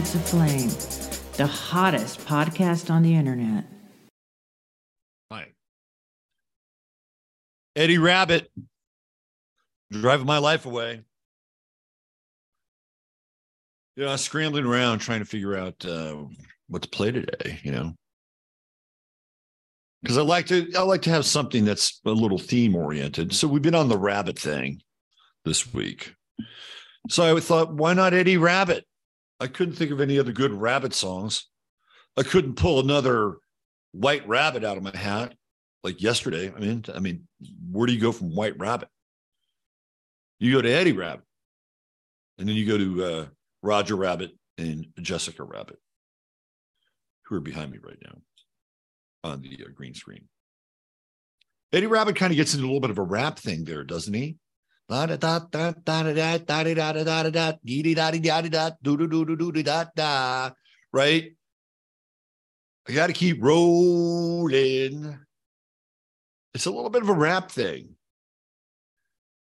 Minutes of Flame, the hottest podcast on the internet. Hi. Eddie Rabbitt driving my life away. You know, I was scrambling around trying to figure out uh, what to play today, you know. Because I like to I like to have something that's a little theme oriented. So we've been on the rabbit thing this week. So I thought, why not Eddie Rabbitt? I couldn't think of any other good rabbit songs. I couldn't pull another White Rabbit out of my hat like yesterday. I mean, I mean, where do you go from White Rabbit? You go to Eddie Rabbitt, and then you go to uh, Roger Rabbit and Jessica Rabbit, who are behind me right now on the uh, green screen. Eddie Rabbitt kind of gets into a little bit of a rap thing there, doesn't he? Right? I got to keep rolling. It's a little bit of a rap thing.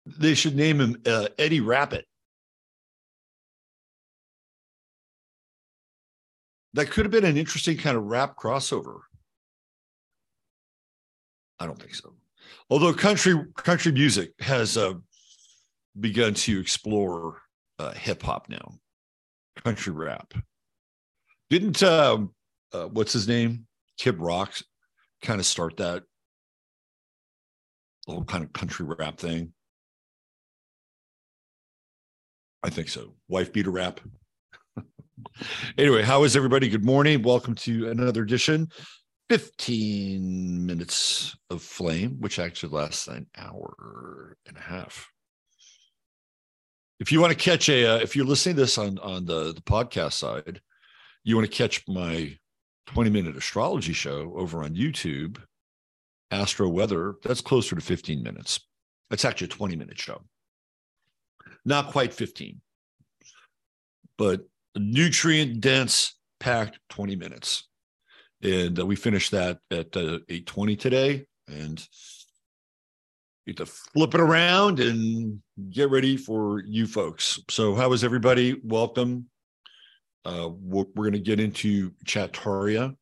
They should name him uh, Eddie Rappit. That could have been an interesting kind of rap crossover. I don't think so. Although country country music has a begun to explore uh, hip hop now, country rap. Didn't um, uh, what's his name, Kid Rock, kind of start that whole kind of country rap thing? I think so. Wife beater rap. anyway, how is everybody? Good morning. Welcome to another edition. 15 minutes of flame, which actually lasts an hour and a half if you want to catch a uh, if you're listening to this on on the the podcast side you want to catch my 20 minute astrology show over on youtube astro weather that's closer to 15 minutes. That's actually a 20 minute show. Not quite 15 but nutrient dense packed 20 minutes. And uh, we finished that at uh, 820 today. And get to flip it around and get ready for you folks. So, how is everybody? Welcome. Uh, we're, we're going to get into Chattaria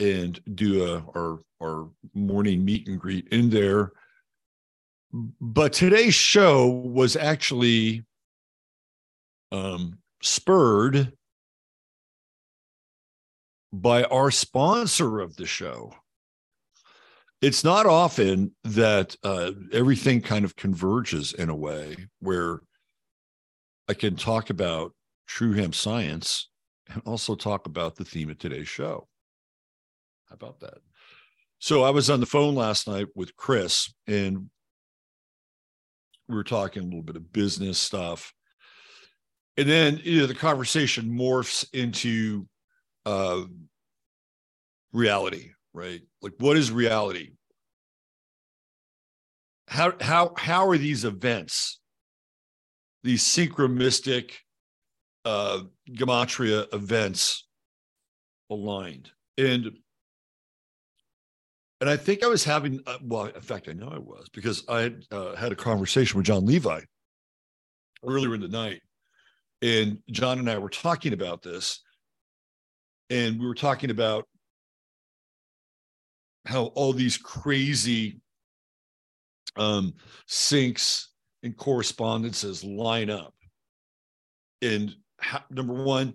and do a, our our morning meet and greet in there. But today's show was actually um, spurred by our sponsor of the show it's not often that uh, everything kind of converges in a way where I can talk about true hemp science and also talk about the theme of today's show. How about that? So I was on the phone last night with Chris and we were talking a little bit of business stuff. And then you know the conversation morphs into uh reality, right? Like, what is reality? How how how are these events, these synchromistic uh, gematria events, aligned? And and I think I was having uh, well, in fact, I know I was because I had, uh, had a conversation with John Levi earlier in the night, and John and I were talking about this, and we were talking about how all these crazy um, syncs and correspondences line up. And number one,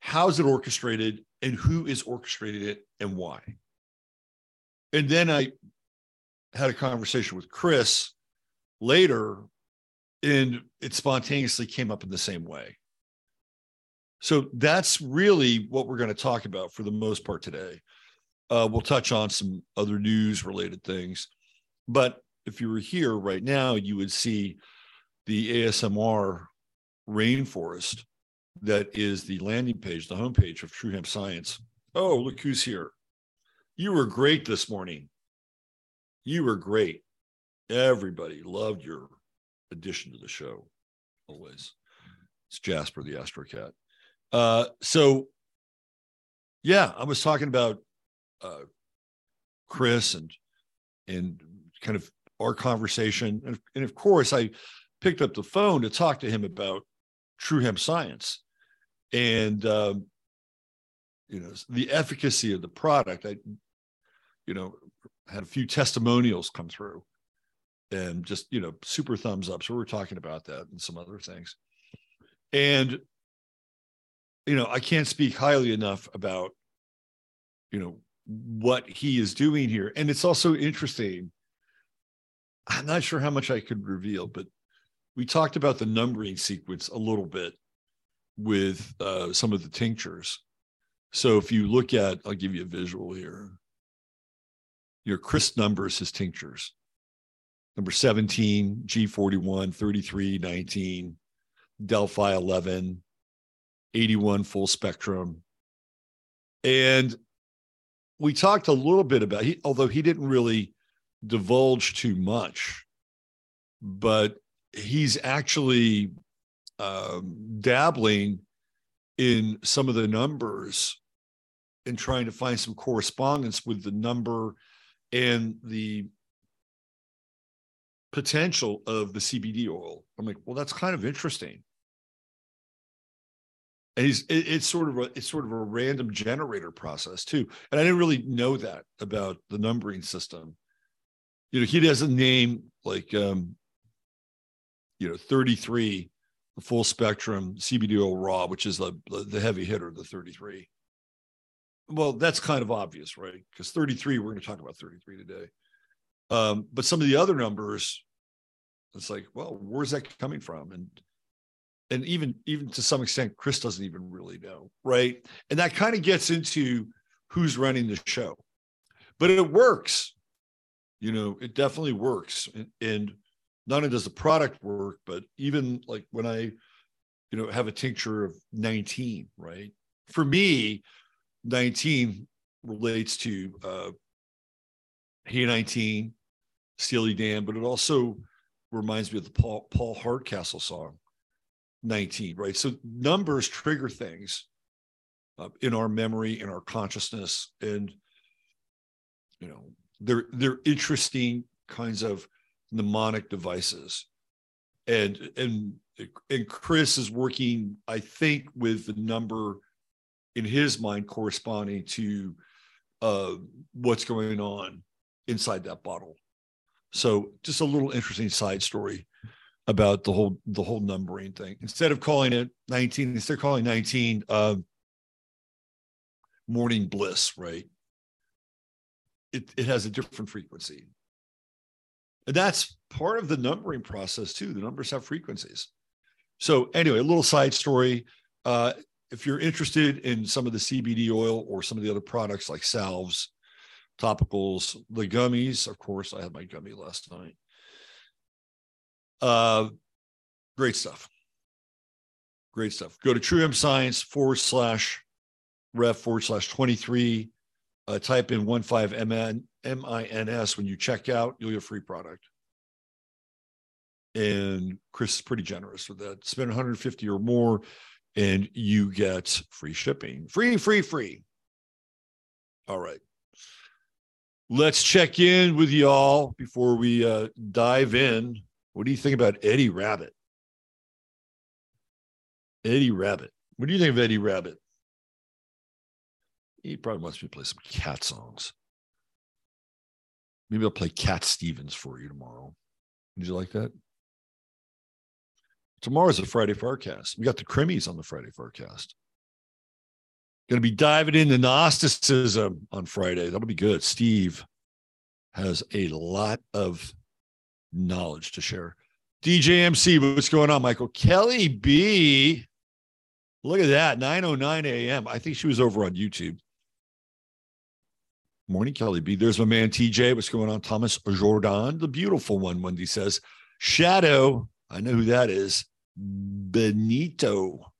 how is it orchestrated and who is orchestrating it and why? And then I had a conversation with Chris later, and it spontaneously came up in the same way. So that's really what we're going to talk about for the most part today. Uh, we'll touch on some other news related things. But if you were here right now, you would see the ASMR rainforest that is the landing page, the homepage of True Hemp Science. Oh, look who's here. You were great this morning. You were great. Everybody loved your addition to the show, always. It's Jasper the Astrocat. Uh, so, yeah, I was talking about uh, Chris and and kind of our conversation, and, and of course, I picked up the phone to talk to him about True Hemp Science, and um, you know the efficacy of the product. I, you know, had a few testimonials come through, and just you know super thumbs up. So we we're talking about that and some other things, and you know I can't speak highly enough about you know what he is doing here, and it's also interesting. I'm not sure how much I could reveal, but we talked about the numbering sequence a little bit with uh, some of the tinctures. So if you look at, I'll give you a visual here. Your Chris numbers his tinctures. Number 17, G41, 33, 19, Delphi 11, 81 full spectrum. And we talked a little bit about he, although he didn't really divulge too much, but he's actually um, dabbling in some of the numbers and trying to find some correspondence with the number and the potential of the CBD oil. I'm like, well, that's kind of interesting. And he's it, it's sort of a it's sort of a random generator process too. And I didn't really know that about the numbering system. You know, he doesn't name like um, you know, 33 the full spectrum CBD oil raw, which is the the heavy hitter, the 33. Well, that's kind of obvious, right? Because 33, we're going to talk about 33 today. Um, but some of the other numbers, it's like, well, where's that coming from? And and even even to some extent, Chris doesn't even really know, right? And that kind of gets into who's running the show. But it works. You know, it definitely works. And, and not only does the product work, but even like when I, you know, have a tincture of 19, right? For me, 19 relates to uh, Hey 19, Steely Dan, but it also reminds me of the Paul, Paul Hardcastle song, 19, right? So numbers trigger things uh, in our memory, in our consciousness, and you know, they're they're interesting kinds of mnemonic devices. And and and Chris is working, I think, with the number in his mind corresponding to uh, what's going on inside that bottle. So just a little interesting side story about the whole the whole numbering thing. Instead of calling it 19, instead of calling 19 uh, morning bliss, right? It, it has a different frequency. And that's part of the numbering process too. The numbers have frequencies. So anyway, a little side story. Uh, if you're interested in some of the CBD oil or some of the other products like salves, topicals, the gummies, of course, I had my gummy last night. Uh, great stuff. Great stuff. Go to True Hemp Science forward slash ref forward slash 23. Uh, type in 15 MN, M-I-N-S when you check out, you'll get a free product. And Chris is pretty generous with that. Spend 150 or more and you get free shipping. Free, free, free. All right. Let's check in with y'all before we uh, dive in. What do you think about Eddie Rabbitt? Eddie Rabbitt. What do you think of Eddie Rabbitt? He probably wants me to play some cat songs. Maybe I'll play Cat Stevens for you tomorrow. Would you like that? Tomorrow's a Friday forecast. We got the Crimmies on the Friday forecast. Going to be diving into Gnosticism on Friday. That'll be good. Steve has a lot of knowledge to share. DJMC, what's going on, Michael? Kelly B. Look at that, 9:09 a.m. I think she was over on YouTube. Morning, Kelly B. There's my man TJ. What's going on? Thomas Jordan, the beautiful one. Wendy says, Shadow. I know who that is. Benito.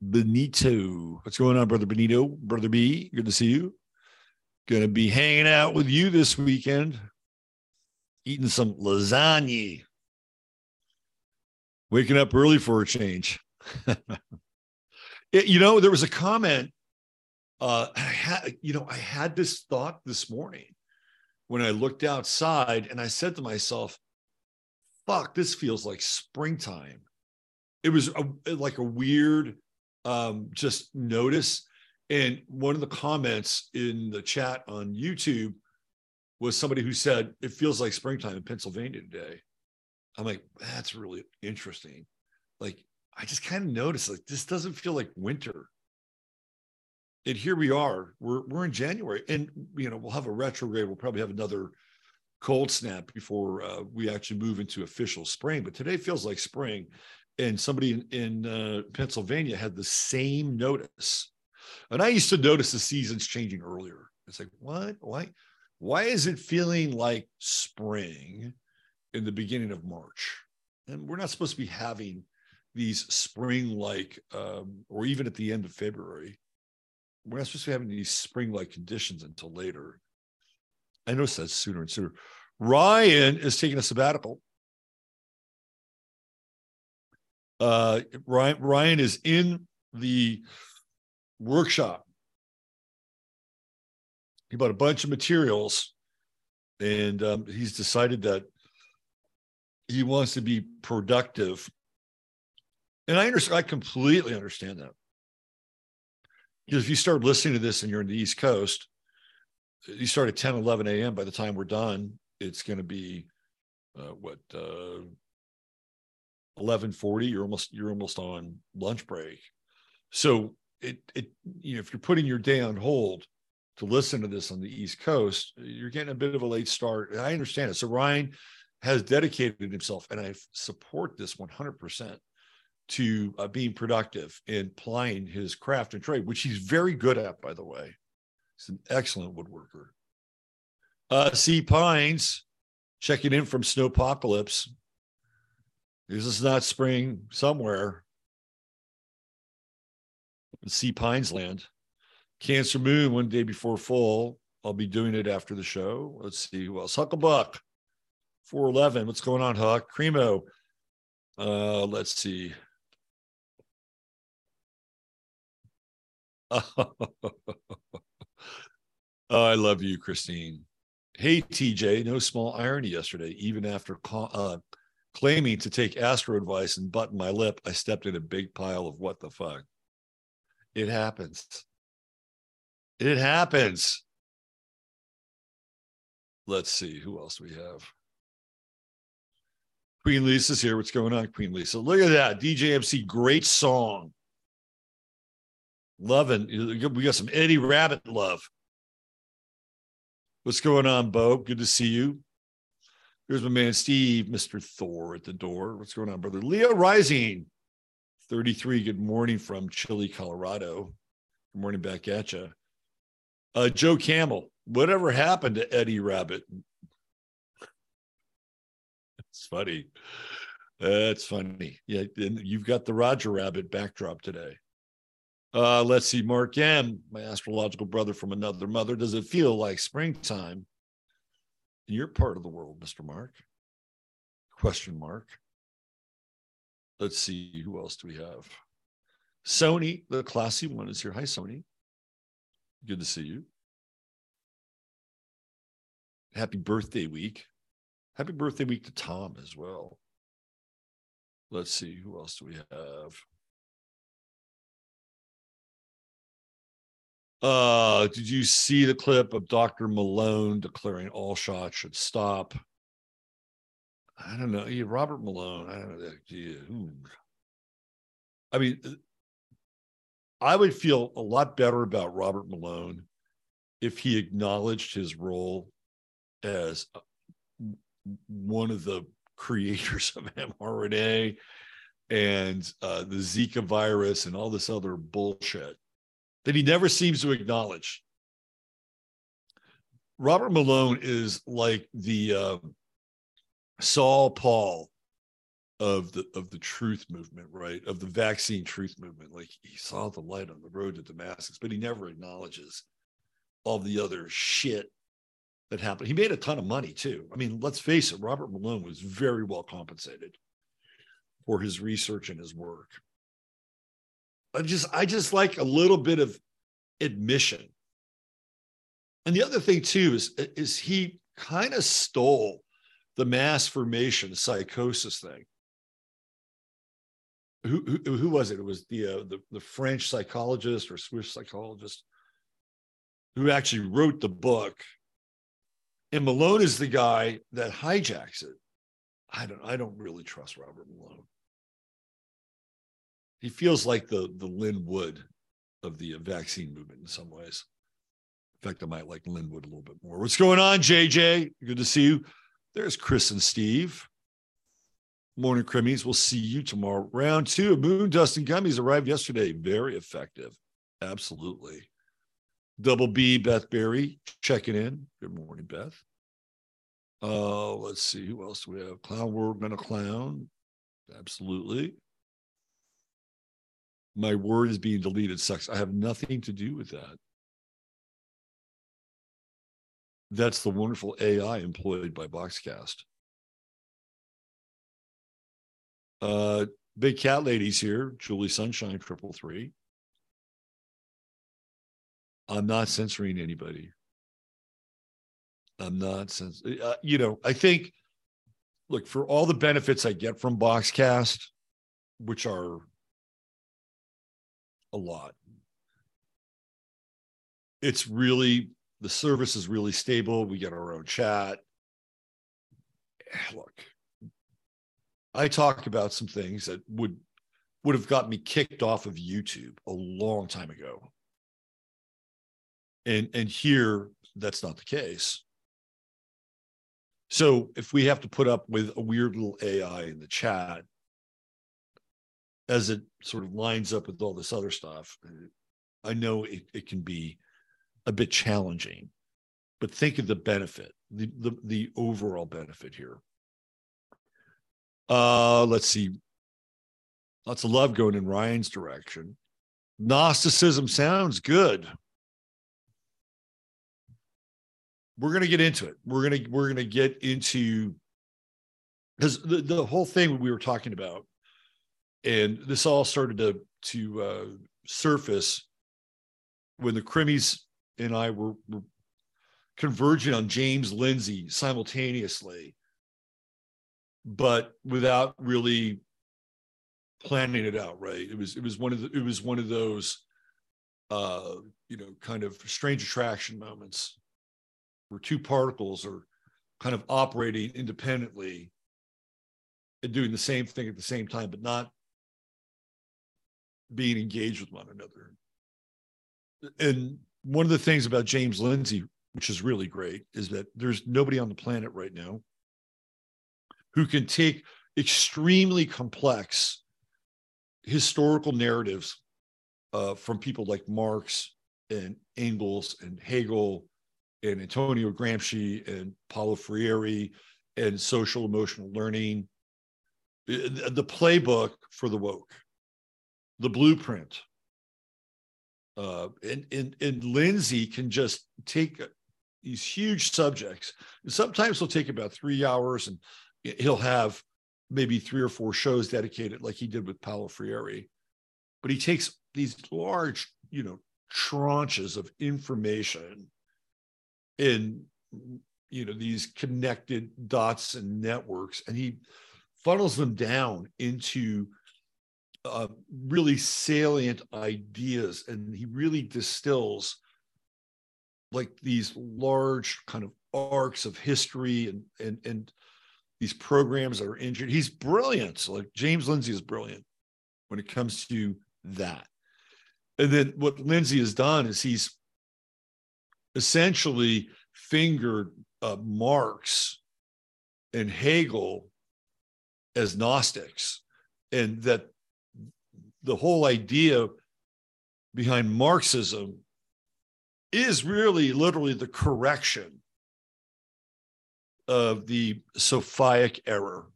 Benito. What's going on, brother Benito? Brother B, good to see you. Gonna be hanging out with you this weekend, eating some lasagna. Waking up early for a change. it, you know, there was a comment. Uh, I had, you know, I had this thought this morning when I looked outside and I said to myself, fuck, this feels like springtime. It was a, like a weird um, just notice. And one of the comments in the chat on YouTube was somebody who said, It feels like springtime in Pennsylvania today. I'm like, That's really interesting. Like, I just kind of noticed, like, this doesn't feel like winter. And here we are. We're we're in January, and you know we'll have a retrograde. We'll probably have another cold snap before uh, we actually move into official spring. But today feels like spring, and somebody in, in uh, Pennsylvania had the same notice. And I used to notice the seasons changing earlier. It's like, what? Why? Why is it feeling like spring in the beginning of March? And we're not supposed to be having these spring-like, um, or even at the end of February. We're not supposed to be having these spring-like conditions until later. I notice that sooner and sooner. Ryan is taking a sabbatical uh, Ryan, Ryan is in the workshop. He bought a bunch of materials and um, he's decided that he wants to be productive. And I understand, I completely understand that. Because if you start listening to this and you're in the East Coast, you start at 10, 11 a.m. By the time we're done, it's going to be uh, what, uh, 1140 you're almost you're almost on lunch break so it it you know if you're putting your day on hold to listen to this on the east coast you're getting a bit of a late start i understand it. So ryan has dedicated himself and i support this 100% to uh, being productive and plying his craft and trade which he's very good at by the way. He's an excellent woodworker. Uh c. Pines checking in from snowpocalypse. This is not spring somewhere. Sea Pines Land. Cancer Moon one day before full. I'll be doing it after the show. Let's see who else. Hucklebuck, 411. What's going on, Huck? Cremo. Uh, let's see. oh, I love you, Christine. Hey, TJ, no small irony yesterday, even after uh, claiming to take astro advice and button my lip, I stepped in a big pile of what the fuck. It happens. It happens. Let's see who else we have. Queen Lisa's here. What's going on, Queen Lisa? Look at that. DJMC, great song. Loving. We got some Eddie Rabbitt love. What's going on, Bo? Good to see you. Here's my man Steve, Mr. Thor at the door. What's going on, brother? Leo Rising, 33. Good morning from Chile, Colorado. Good morning back at you. Uh, Joe Camel, whatever happened to Eddie Rabbitt? It's funny. That's funny. Yeah, and you've got the Roger Rabbit backdrop today. Uh, let's see, Mark M, my astrological brother from another mother. Does it feel like springtime? in your part of the world, Mr. Mark? Question mark. Let's see, who else do we have? Sony, the classy one, is here. Hi, Sony. Good to see you. Happy birthday week. Happy birthday week to Tom as well. Let's see, who else do we have? Uh, did you see the clip of Dr. Malone declaring all shots should stop? I don't know. Yeah, Robert Malone. I don't know. Yeah. I mean, I would feel a lot better about Robert Malone if he acknowledged his role as uh, one of the creators of mRNA and uh, the Zika virus and all this other bullshit that he never seems to acknowledge. Robert Malone is like the uh, Saul Paul of the of the truth movement, right? Of the vaccine truth movement. Like he saw the light on the road to Damascus, but he never acknowledges all the other shit that happened. He made a ton of money too. I mean, let's face it, Robert Malone was very well compensated for his research and his work. I just I just like a little bit of admission. And the other thing too is is he kind of stole the mass formation psychosis thing. Who, who, who was it? It was the, uh, the the French psychologist or Swiss psychologist who actually wrote the book. And Malone is the guy that hijacks it. I don't I don't really trust Robert Malone. He feels like the the Lin Wood of the vaccine movement in some ways. In fact, I might like Lin Wood a little bit more. What's going on, JJ? Good to see you. There's Chris and Steve. Morning Crimmies. We'll see you tomorrow. Round two Moon Dust and Gummies arrived yesterday. Very effective. Absolutely. Double B, Beth Berry, checking in. Good morning, Beth. Uh, let's see who else do we have. Clown World, been a clown. Absolutely. My word is being deleted. Sucks. I have nothing to do with that. That's the wonderful AI employed by Boxcast. Uh, Big Cat Ladies here, Julie Sunshine, triple three. I'm not censoring anybody. I'm not censoring. Uh, you know, I think, look, for all the benefits I get from Boxcast, which are a lot, it's really the service is really stable. We get our own chat. Look, I talked about some things that would would have got me kicked off of YouTube a long time ago. And and here that's not the case. So if we have to put up with a weird little AI in the chat as it sort of lines up with all this other stuff, I know it, it can be a bit challenging, but think of the benefit, the, the, the overall benefit here. Uh, let's see. Lots of love going in Ryan's direction. Gnosticism sounds good. We're gonna get into it. We're gonna we're gonna get into because the, the whole thing we were talking about, and this all started to to uh, surface when the Crimmies and I were, were converging on James Lindsay simultaneously, but without really planning it out. Right? It was it was one of the, it was one of those uh, you know kind of strange attraction moments where two particles are kind of operating independently and doing the same thing at the same time, but not being engaged with one another. And one of the things about James Lindsay, which is really great, is that there's nobody on the planet right now who can take extremely complex historical narratives uh, from people like Marx and Engels and Hegel and Antonio Gramsci and Paulo Freire and social emotional learning, the playbook for the woke, the blueprint uh, and, and and Lindsay can just take these huge subjects. And sometimes he'll take about three hours, and he'll have maybe three or four shows dedicated, like he did with Paulo Freire. But he takes these large, you know, tranches of information in you know these connected dots and networks, and he funnels them down into uh, really salient ideas and he really distills like these large kind of arcs of history and and and these programs that are injured. He's brilliant. Like james lindsay is brilliant when it comes to that. And then what lindsay has done is he's essentially fingered uh, marx and hegel as Gnostics, and that the whole idea behind Marxism is really literally the correction of the Sophia error,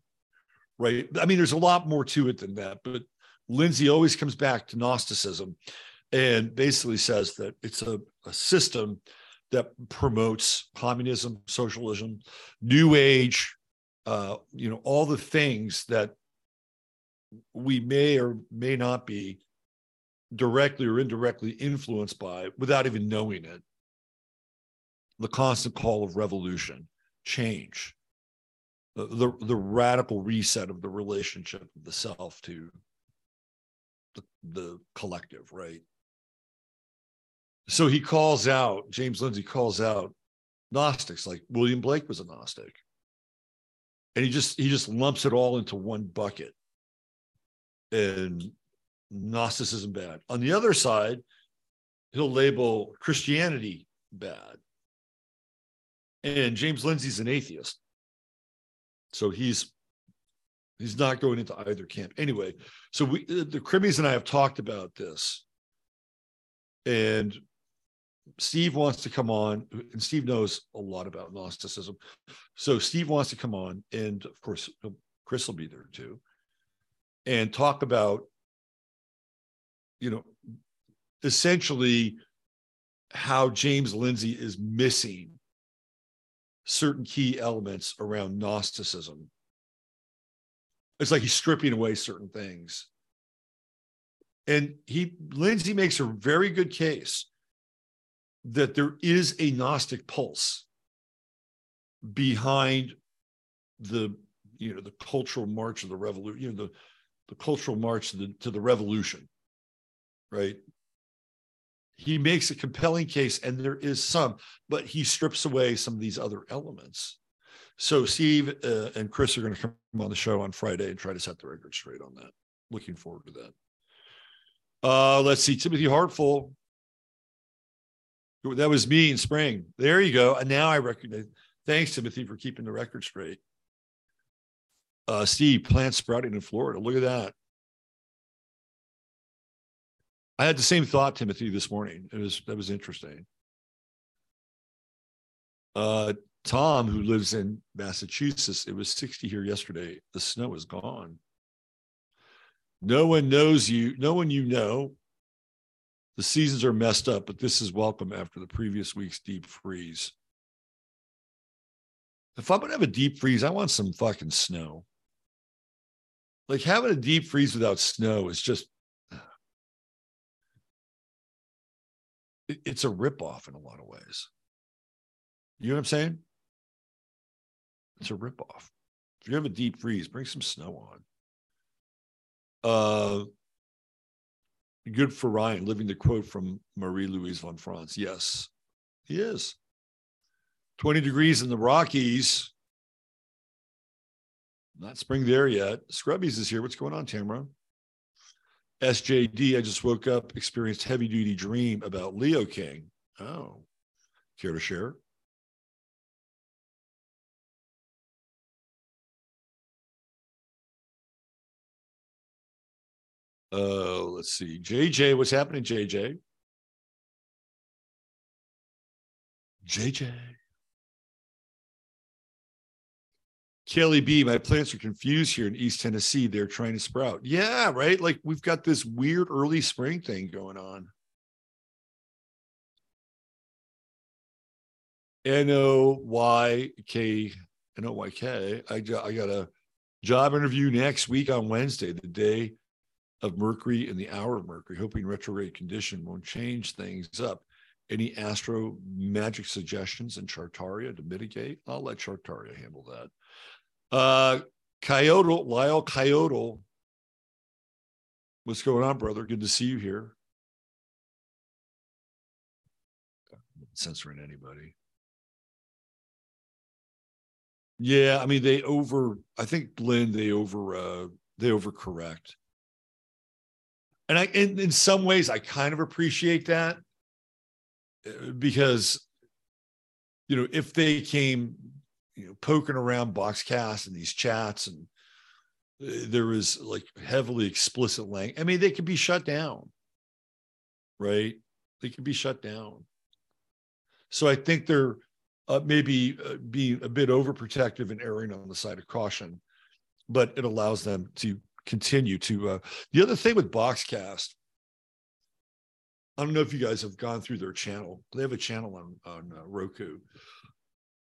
right? I mean, there's a lot more to it than that, but Lindsay always comes back to Gnosticism and basically says that it's a, a system that promotes communism, socialism, new age, uh, you know, all the things that we may or may not be directly or indirectly influenced by without even knowing it. The constant call of revolution, change, the, the, the radical reset of the relationship of the self to the, the collective, right? So he calls out, James Lindsay calls out Gnostics, like William Blake was a Gnostic. And he just he just lumps it all into one bucket. And Gnosticism bad. On the other side, he'll label Christianity bad. And James Lindsay's an atheist. So he's he's not going into either camp. Anyway, so we the Crimmies and I have talked about this. And Steve wants to come on, and Steve knows a lot about Gnosticism. So Steve wants to come on, and of course, Chris will be there too, and talk about you know, essentially how James Lindsay is missing certain key elements around Gnosticism. It's like he's stripping away certain things. And he Lindsay makes a very good case that there is a Gnostic pulse behind the you know the cultural march of the revolution, you know, the, the cultural march to the to the revolution right? He makes a compelling case, and there is some, but he strips away some of these other elements. So Steve uh, and Chris are going to come on the show on Friday and try to set the record straight on that. Looking forward to that. Uh, let's see, Timothy Hartful. That was me in spring. There you go. And now I recognize. Thanks, Timothy, for keeping the record straight. Uh, Steve, plant sprouting in Florida. Look at that. I had the same thought, Timothy, this morning. It was that was interesting. Uh, Tom, who lives in Massachusetts, it was 60 here yesterday. The snow is gone. No one knows you, no one you know. The seasons are messed up, but this is welcome after the previous week's deep freeze. If I'm gonna have a deep freeze, I want some fucking snow. Like having a deep freeze without snow is just it's a ripoff in a lot of ways. You know what I'm saying? It's a ripoff. If you have a deep freeze, bring some snow on. Uh, good for Ryan, living the quote from Marie Louise von Franz. Yes, he is. 20 degrees in the Rockies. Not spring there yet. Scrubbies is here. What's going on, Tamara? SJD, I just woke up, experienced heavy duty dream about Leo King. Oh, care to share? Uh, let's see. JJ, what's happening, JJ? JJ. Kelly B, my plants are confused here in East Tennessee. They're trying to sprout. Yeah, right. Like we've got this weird early spring thing going on. N O Y K N O Y K. I got I got a job interview next week on Wednesday, the day of Mercury and the hour of Mercury, hoping retrograde condition won't change things up. Any astro magic suggestions in Chartaria to mitigate? I'll let Chartaria handle that. Uh, Coyote, Lyle Coyote. What's going on, brother? Good to see you here. Censoring anybody. Yeah, I mean they over. I think Lynn they over. uh They overcorrect. And I, in, in some ways, I kind of appreciate that uh, because, you know, if they came you know, poking around Boxcast and these chats and there is like heavily explicit language. I mean, they could be shut down, right? They could be shut down. So I think they're uh, maybe uh, being a bit overprotective and erring on the side of caution, but it allows them to continue to. Uh, the other thing with Boxcast, I don't know if you guys have gone through their channel. They have a channel on on uh, Roku,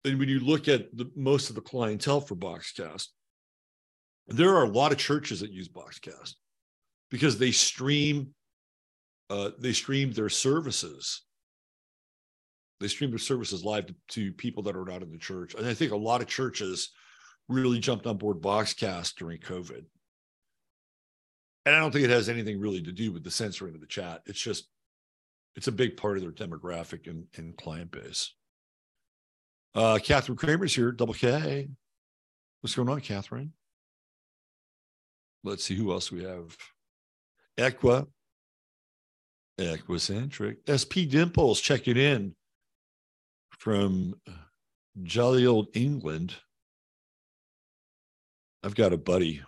and when you look at the most of the clientele for Boxcast, there are a lot of churches that use Boxcast because they stream uh, they stream their services. They stream their services live to, to, people that are not in the church. And I think a lot of churches really jumped on board Boxcast during COVID. And I don't think it has anything really to do with the censoring of the chat. It's just, it's a big part of their demographic and, and client base. Uh, Catherine Kramer's here, double K. What's going on, Catherine? let's see who else we have. Equa, Equicentric. SP Dimples checking in from jolly old England. I've got a buddy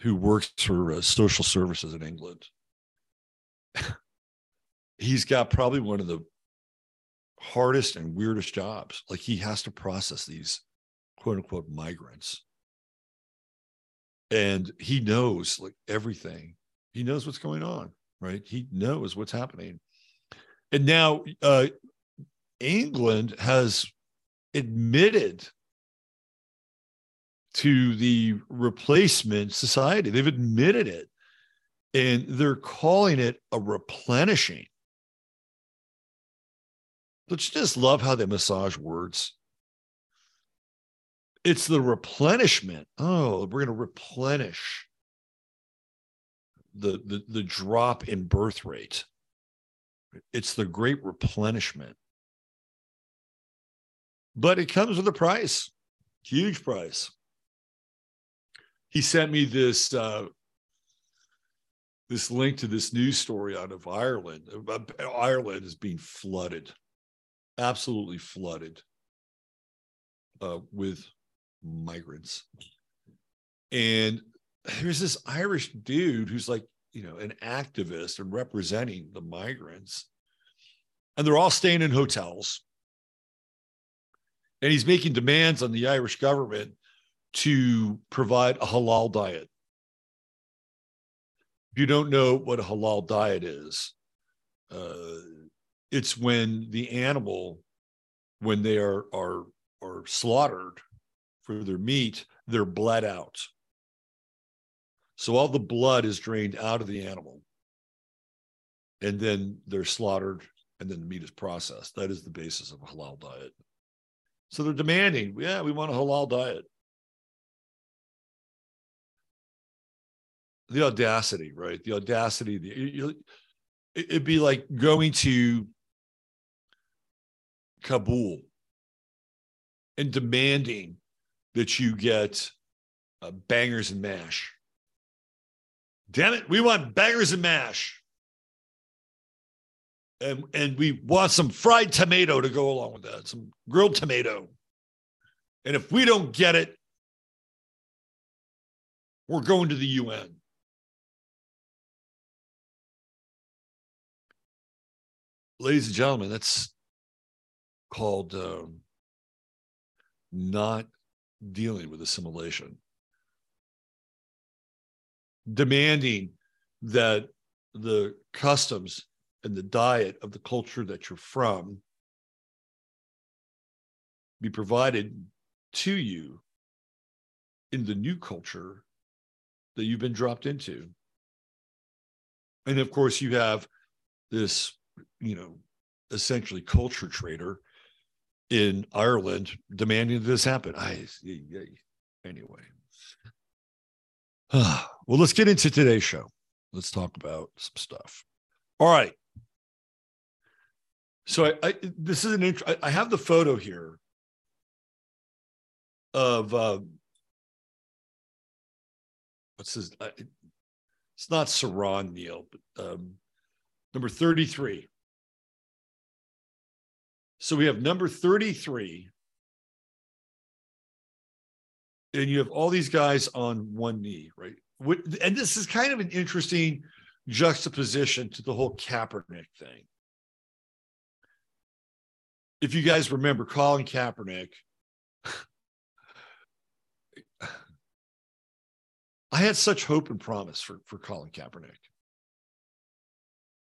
who works for uh, social services in England. He's got probably one of the hardest and weirdest jobs. Like he has to process these quote unquote migrants. And he knows like everything. He knows what's going on right? He knows what's happening. And now uh england has admitted to the replacement society. They've admitted it. And they're calling it a replenishing let's just love how they massage words it's the replenishment. Oh, we're going to replenish the, the, the drop in birth rate. It's the great replenishment. But it comes with a price, huge price. He sent me this uh, this link to this news story out of Ireland. Ireland is being flooded, absolutely flooded uh, with migrants. And there's this Irish dude who's like, you know, an activist and representing the migrants. And they're all staying in hotels. And he's making demands on the Irish government to provide a halal diet. If you don't know what a halal diet is, uh, it's when the animal, when they are are are slaughtered, for their meat, they're bled out. So all the blood is drained out of the animal. And then they're slaughtered and then the meat is processed. That is the basis of a halal diet. So they're demanding, yeah, we want a halal diet. The audacity, right? The audacity. The, it'd be like going to Kabul and demanding that you get uh, bangers and mash. Damn it, we want bangers and mash. And, and we want some fried tomato to go along with that, some grilled tomato. And if we don't get it, we're going to the UN. Ladies and gentlemen, that's called um, not dealing with assimilation, demanding that the customs and the diet of the culture that you're from be provided to you in the new culture that you've been dropped into. And of course, you have this, you know, essentially culture trader in Ireland demanding that this happen. I, anyway. well, let's get into today's show. Let's talk about some stuff. All right. So I, I this is an int- I, I have the photo here of uh, what's his? It's not Saron Neil, but um, number thirty-three. So we have number 33 and you have all these guys on one knee, right? And this is kind of an interesting juxtaposition to the whole Kaepernick thing. If you guys remember Colin Kaepernick, I had such hope and promise for, for Colin Kaepernick.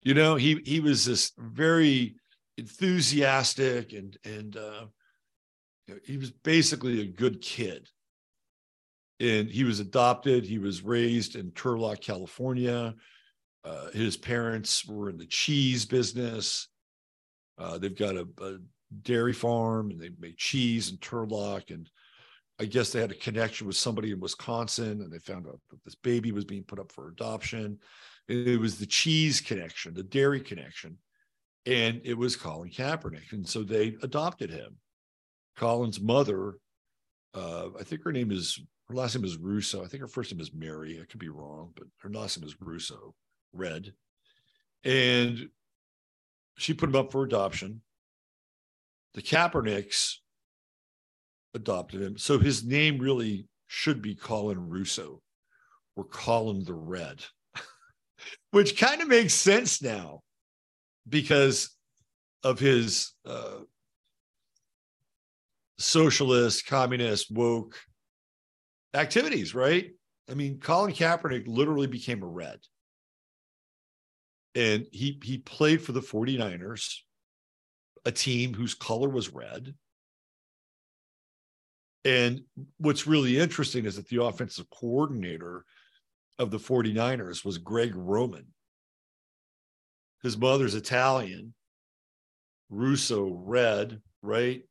You know, he he was this very enthusiastic and and uh, he was basically a good kid. And he was adopted. He was raised in Turlock, California. Uh, his parents were in the cheese business. Uh, they've got a, a, dairy farm and they make cheese in Turlock. And I guess they had a connection with somebody in Wisconsin and they found out that this baby was being put up for adoption. It was the cheese connection, the dairy connection. And it was Colin Kaepernick. And so they adopted him. Colin's mother, uh, I think her name is her last name is Russo. I think her first name is Mary. I could be wrong, but her last name is Russo, Red. And she put him up for adoption. The Kaepernicks adopted him. So his name really should be Colin Russo or Colin the Red, which kind of makes sense now because of his uh, socialist, communist, woke activities, right? I mean, Colin Kaepernick literally became a red. And he he played for the 49ers, a team whose color was red. And what's really interesting is that the offensive coordinator of the 49ers was Greg Roman. His mother's Italian, Russo red, right?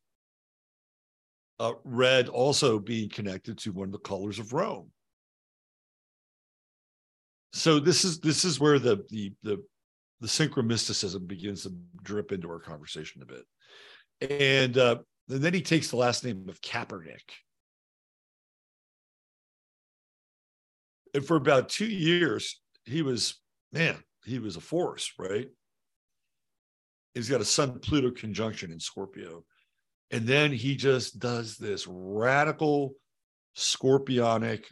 uh, red also being connected to one of the colors of Rome. So this is this is where the the the the synchromysticism begins to drip into our conversation a bit, and, uh, and then he takes the last name of Kaepernick. And for about two years, he was man, he was a force, right? He's got a Sun Pluto conjunction in Scorpio and then he just does this radical scorpionic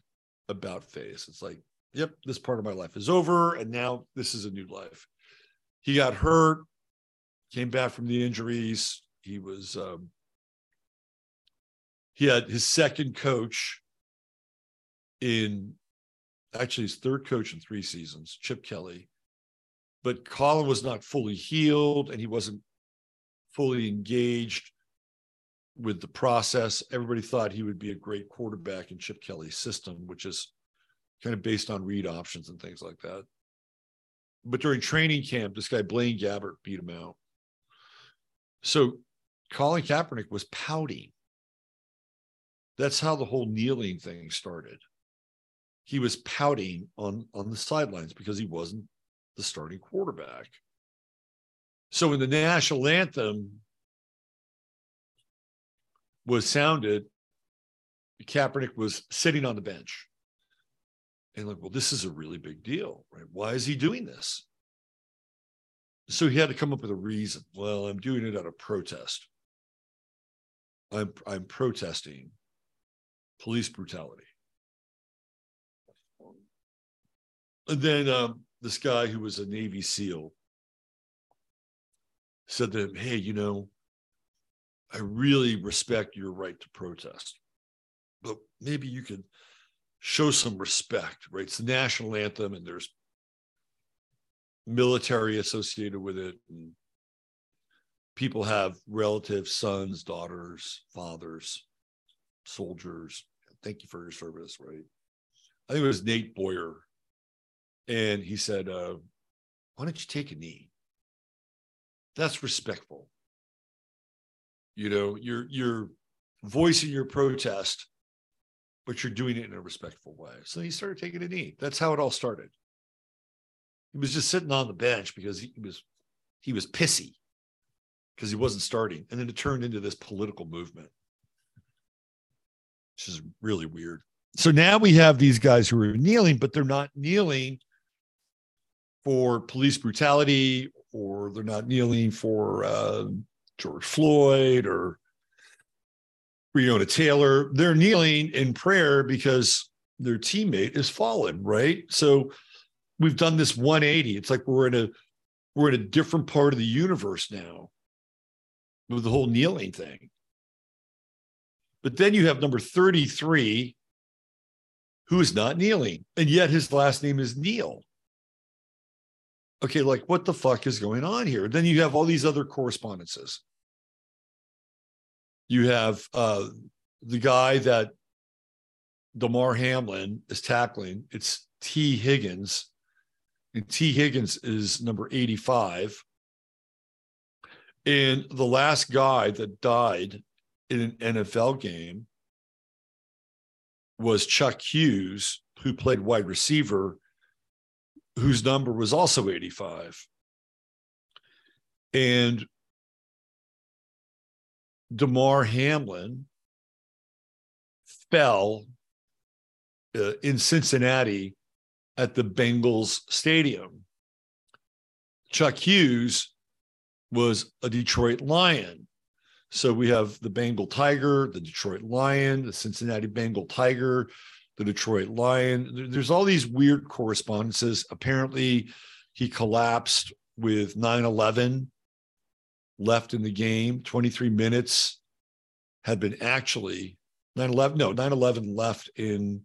about face. It's like, yep, this part of my life is over. And now this is a new life. He got hurt, came back from the injuries. He was, um, he had his second coach in actually his third coach in three seasons, Chip Kelly. But Colin was not fully healed and he wasn't fully engaged with the process. Everybody thought he would be a great quarterback in Chip Kelly's system, which is kind of based on read options and things like that. But during training camp, this guy Blaine Gabbert beat him out. So Colin Kaepernick was pouting. That's how the whole kneeling thing started. He was pouting on on the sidelines because he wasn't the starting quarterback. So when the national anthem, was sounded, Kaepernick was sitting on the bench. And like, well, this is a really big deal, right? Why is he doing this? So he had to come up with a reason. Well, I'm doing it out of protest. I'm I'm protesting police brutality. And then um, this guy who was a Navy SEAL said to him, Hey, you know, I really respect your right to protest, but maybe you could show some respect, right? It's the national anthem, and there's military associated with it, and people have relatives, sons, daughters, fathers, soldiers. Thank you for your service, right? I think it was Nate Boyer, and he said, uh, "Why don't you take a knee?" That's respectful. You know you're you're voicing your protest but you're doing it in a respectful way. So he started taking a knee. That's how it all started. He was just sitting on the bench because he was he was pissy because he wasn't starting. And then it turned into this political movement. Which is really weird. So now we have these guys who are kneeling but they're not kneeling for police brutality or they're not kneeling for uh, George Floyd or Breonna Taylor, they're kneeling in prayer because their teammate is fallen, right? So we've done this 180. It's like we're in a we're in a different part of the universe now with the whole kneeling thing. But then you have number 33, who is not kneeling, and yet his last name is Neal. Okay, like what the fuck is going on here? Then you have all these other correspondences. You have uh, the guy that Damar Hamlin is tackling. It's T. Higgins. And T. Higgins is number 85. And the last guy that died in an NFL game was Chuck Hughes, who played wide receiver, whose number was also 85. And Damar Hamlin fell uh, in Cincinnati at the Bengals stadium. Chuck Hughes was a Detroit Lion. So we have the Bengal Tiger, the Detroit Lion, the Cincinnati Bengal Tiger, the Detroit Lion. There's all these weird correspondences. Apparently, he collapsed with 9 11 left in the game. 23 minutes had been actually 9 11. No, 9 11 left in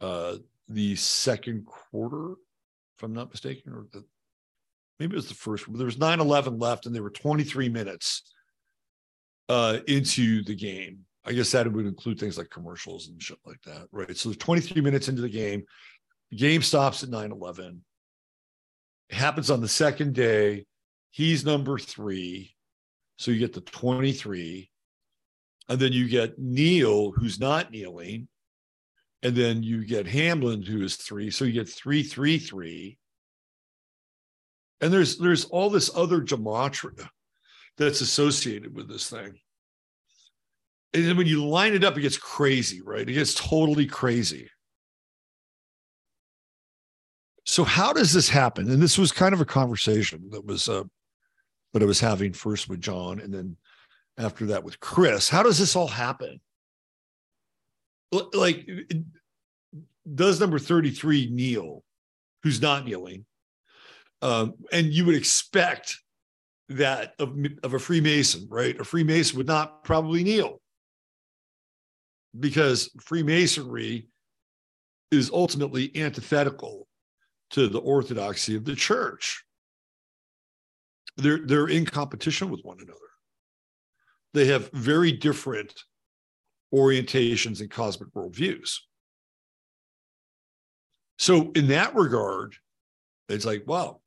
uh, the second quarter, if I'm not mistaken, or the, maybe it was the first. There was 9 11 left, and there were 23 minutes uh, into the game. I guess that would include things like commercials and shit like that, right? So 23 minutes into the game, the game stops at 9 11. It happens on the second day. He's number three. So you get the 23. And then you get Neal, who's not kneeling. And then you get Hamlin, who is three. So you get three, three, three. And there's there's all this other gematria that's associated with this thing. And then when you line it up, it gets crazy, right? It gets totally crazy. So how does this happen? And this was kind of a conversation that was uh, that I was having first with John, and then after that with Chris. How does this all happen? Like, does number 33 kneel, who's not kneeling? Um, and you would expect that of, of a Freemason, right? A Freemason would not probably kneel because Freemasonry is ultimately antithetical to the orthodoxy of the church. They're, they're in competition with one another. They have very different orientations and cosmic worldviews. So, in that regard, it's like, wow,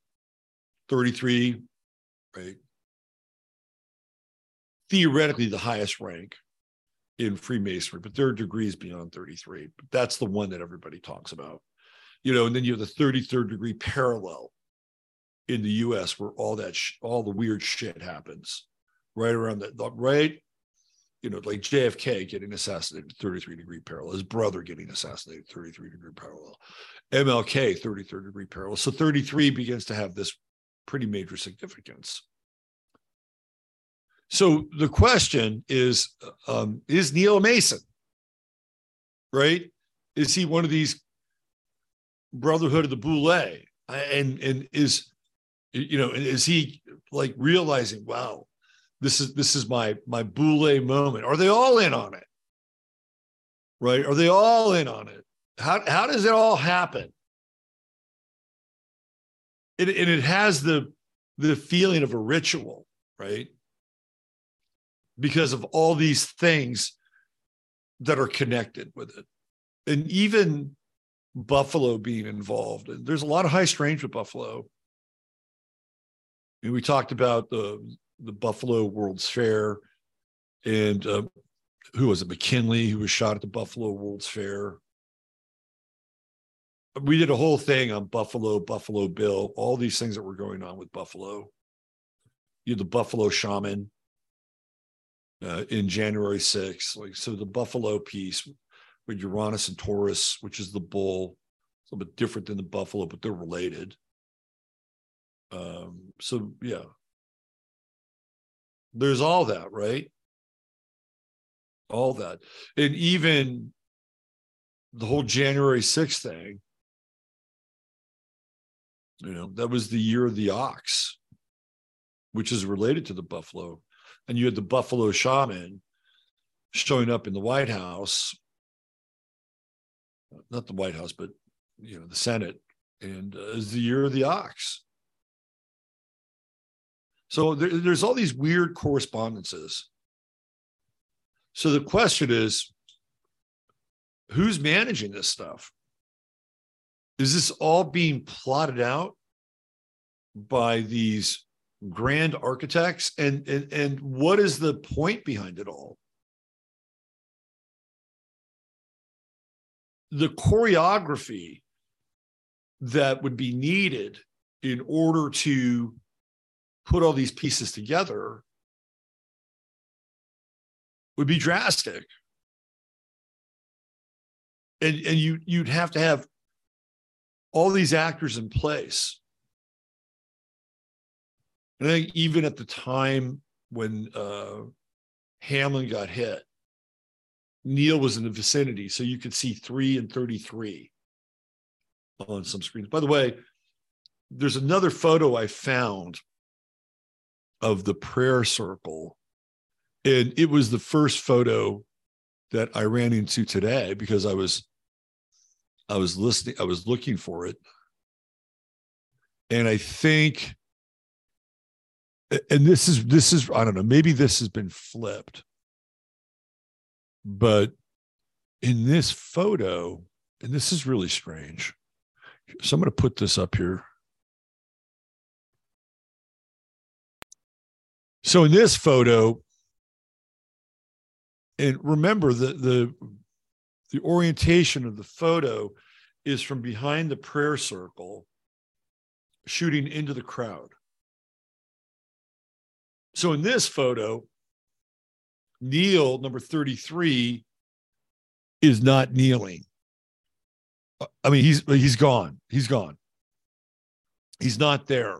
33, right? Theoretically, the highest rank in Freemasonry, but there are degrees beyond 33. But that's the one that everybody talks about. You know, and then you have the 33rd degree parallel in the US where all that, sh- all the weird shit happens right around that, right? You know, like JFK getting assassinated 33 degree parallel, his brother getting assassinated 33 degree parallel, MLK 33rd degree parallel. So 33 begins to have this pretty major significance. So the question is um, Is Neal Mason, right? Is he one of these Brotherhood of the Boule? And, and is, you know, is he like realizing, wow, this is this is my my boule moment. Are they all in on it? Right? Are they all in on it? How how does it all happen? It, and it has the the feeling of a ritual, right? Because of all these things that are connected with it. And even Buffalo being involved. There's a lot of high strange with Buffalo. And we talked about the the Buffalo World's Fair, and uh, who was it? McKinley, who was shot at the Buffalo World's Fair. We did a whole thing on Buffalo, Buffalo Bill, all these things that were going on with Buffalo. You had the Buffalo Shaman uh, in January 6th. Like so, the Buffalo piece with Uranus and Taurus, which is the bull, a little bit different than the buffalo, but they're related. Um, so yeah, there's all that, right? all that. And even the whole January 6th thing, you know, that was the year of the ox, which is related to the buffalo. And you had the buffalo shaman showing up in the White House, not the White House, but you know, the Senate, and uh, is the year of the ox. So there, there's all these weird correspondences. So the question is, who's managing this stuff? Is this all being plotted out by these grand architects? And, and, and what is the point behind it all? The choreography that would be needed in order to put all these pieces together would be drastic. And, and you, you'd have to have all these actors in place. And I think even at the time when uh, Hamlin got hit, Neal was in the vicinity. So you could see three and 33 on some screens. By the way, there's another photo I found of the prayer circle. And it was the first photo that I ran into today because I was I was listening, I was looking for it. And I think and this is this is I don't know, maybe this has been flipped. But in this photo, and this is really strange. So I'm going to put this up here. So in this photo, and remember the the the orientation of the photo is from behind the prayer circle, shooting into the crowd. So in this photo, Neal, number 33, is not kneeling. I mean, he's he's gone. He's gone. He's not there.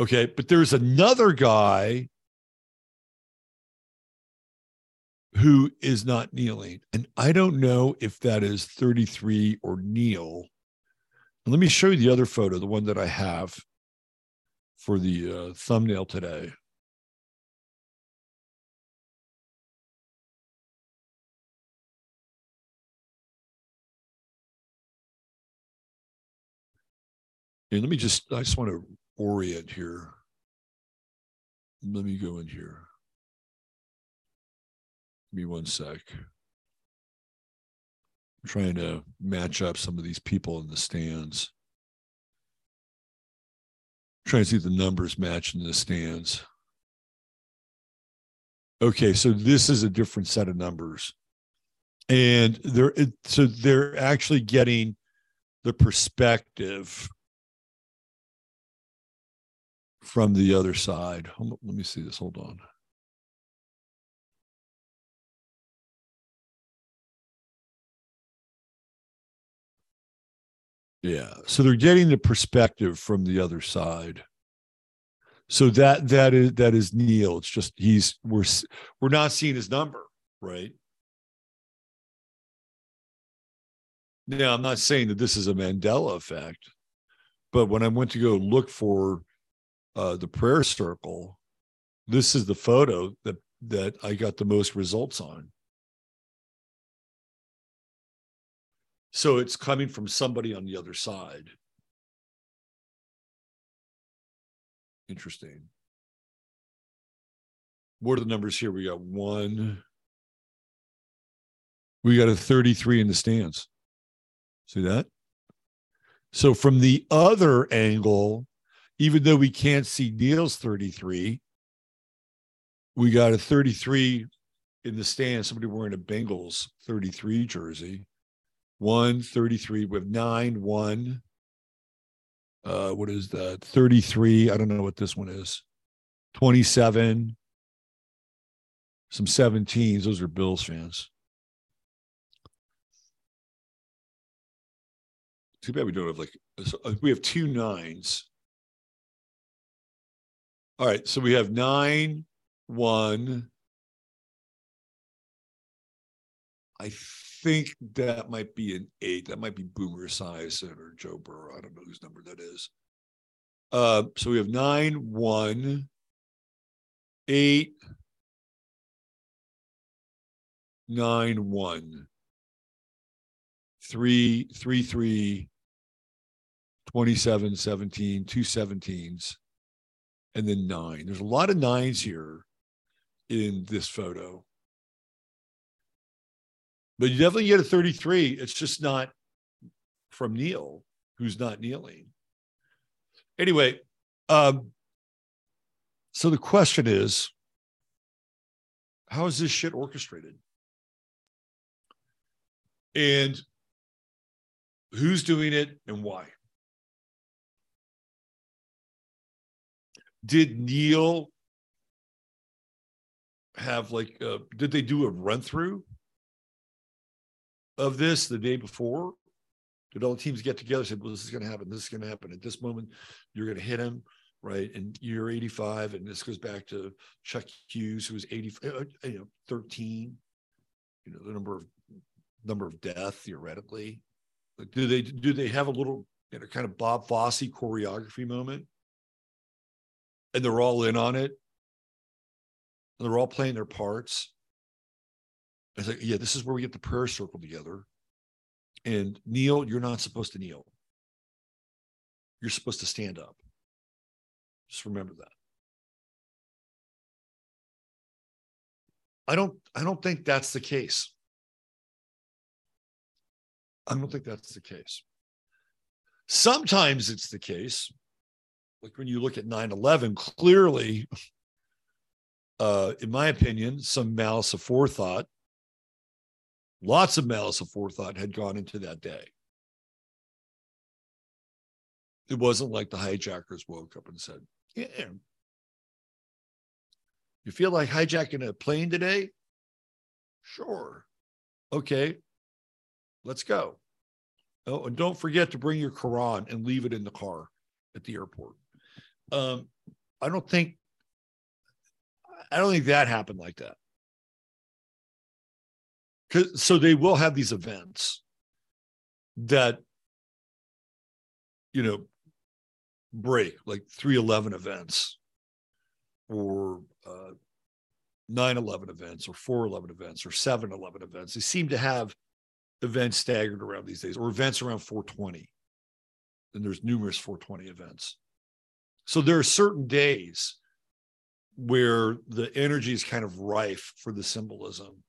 Okay, but there's another guy who is not kneeling. And I don't know if that is 33 or Neal. Let me show you the other photo, the one that I have for the uh, thumbnail today. And let me just, I just want to orient here. Let me go in here. Give me one sec. I'm trying to match up some of these people in the stands. Trying to see the numbers match in the stands. Okay, so this is a different set of numbers. And they're so they're actually getting the perspective from the other side. Let me see this. Hold on. Yeah. So they're getting the perspective from the other side. So that that is that is Neal. It's just he's we're we're not seeing his number, right? Now I'm not saying that this is a Mandela effect, but when I went to go look for uh, the prayer circle, this is the photo that that I got the most results on. So it's coming from somebody on the other side. Interesting. What are the numbers here? We got one. We got a 33 in the stands. See that? So from the other angle, even though we can't see Neal's 33, we got a 33 in the stand, somebody wearing a Bengals 33 jersey. One, 33. We have nine, one. Uh, what is that? 33. I don't know what this one is. 27. Some 17s. Those are Bills fans. Too bad we don't have like, uh, we have two nines. All right. So we have nine, one, I think that might be an eight. That might be Boomer Esiason or Joe Burrow. I don't know whose number that is. Uh, so we have nine, one, eight, nine, one, three, three, three, 27, 17, two 17s, and then nine. There's a lot of nines here in this photo. But you definitely get a 33. It's just not from Neal, who's not kneeling. Anyway, um, so the question is how is this shit orchestrated? And who's doing it and why? Did Neal have like, did they do a run through of this the day before? Did all the teams get together say, well, this is going to happen. This is going to happen. At this moment, you're going to hit him, right? And you're 85. And this goes back to Chuck Hughes, who was 80, uh, you know, 13, you know, the number of number of death theoretically. Like, do they do they have a little you know kind of Bob Fosse choreography moment? And they're all in on it. And they're all playing their parts. I like, yeah, this is where we get the prayer circle together. And kneel, you're not supposed to kneel. You're supposed to stand up. Just remember that. I don't I don't think that's the case. I don't think that's the case. Sometimes it's the case. Like when you look at 9-11, clearly, uh, in my opinion, some malice aforethought Lots of malice aforethought had gone into that day. It wasn't like the hijackers woke up and said, Yeah, you feel like hijacking a plane today? Sure. Okay, let's go. Oh, and don't forget to bring your Quran and leave it in the car at the airport. Um, I don't think I don't think that happened like that so they will have these events that you know break like 311 events or uh, 9-11 events or 4-11 events or 7-11 events. They seem to have events staggered around these days or events around 420 and there's numerous 420 events. So there are certain days where the energy is kind of rife for the symbolism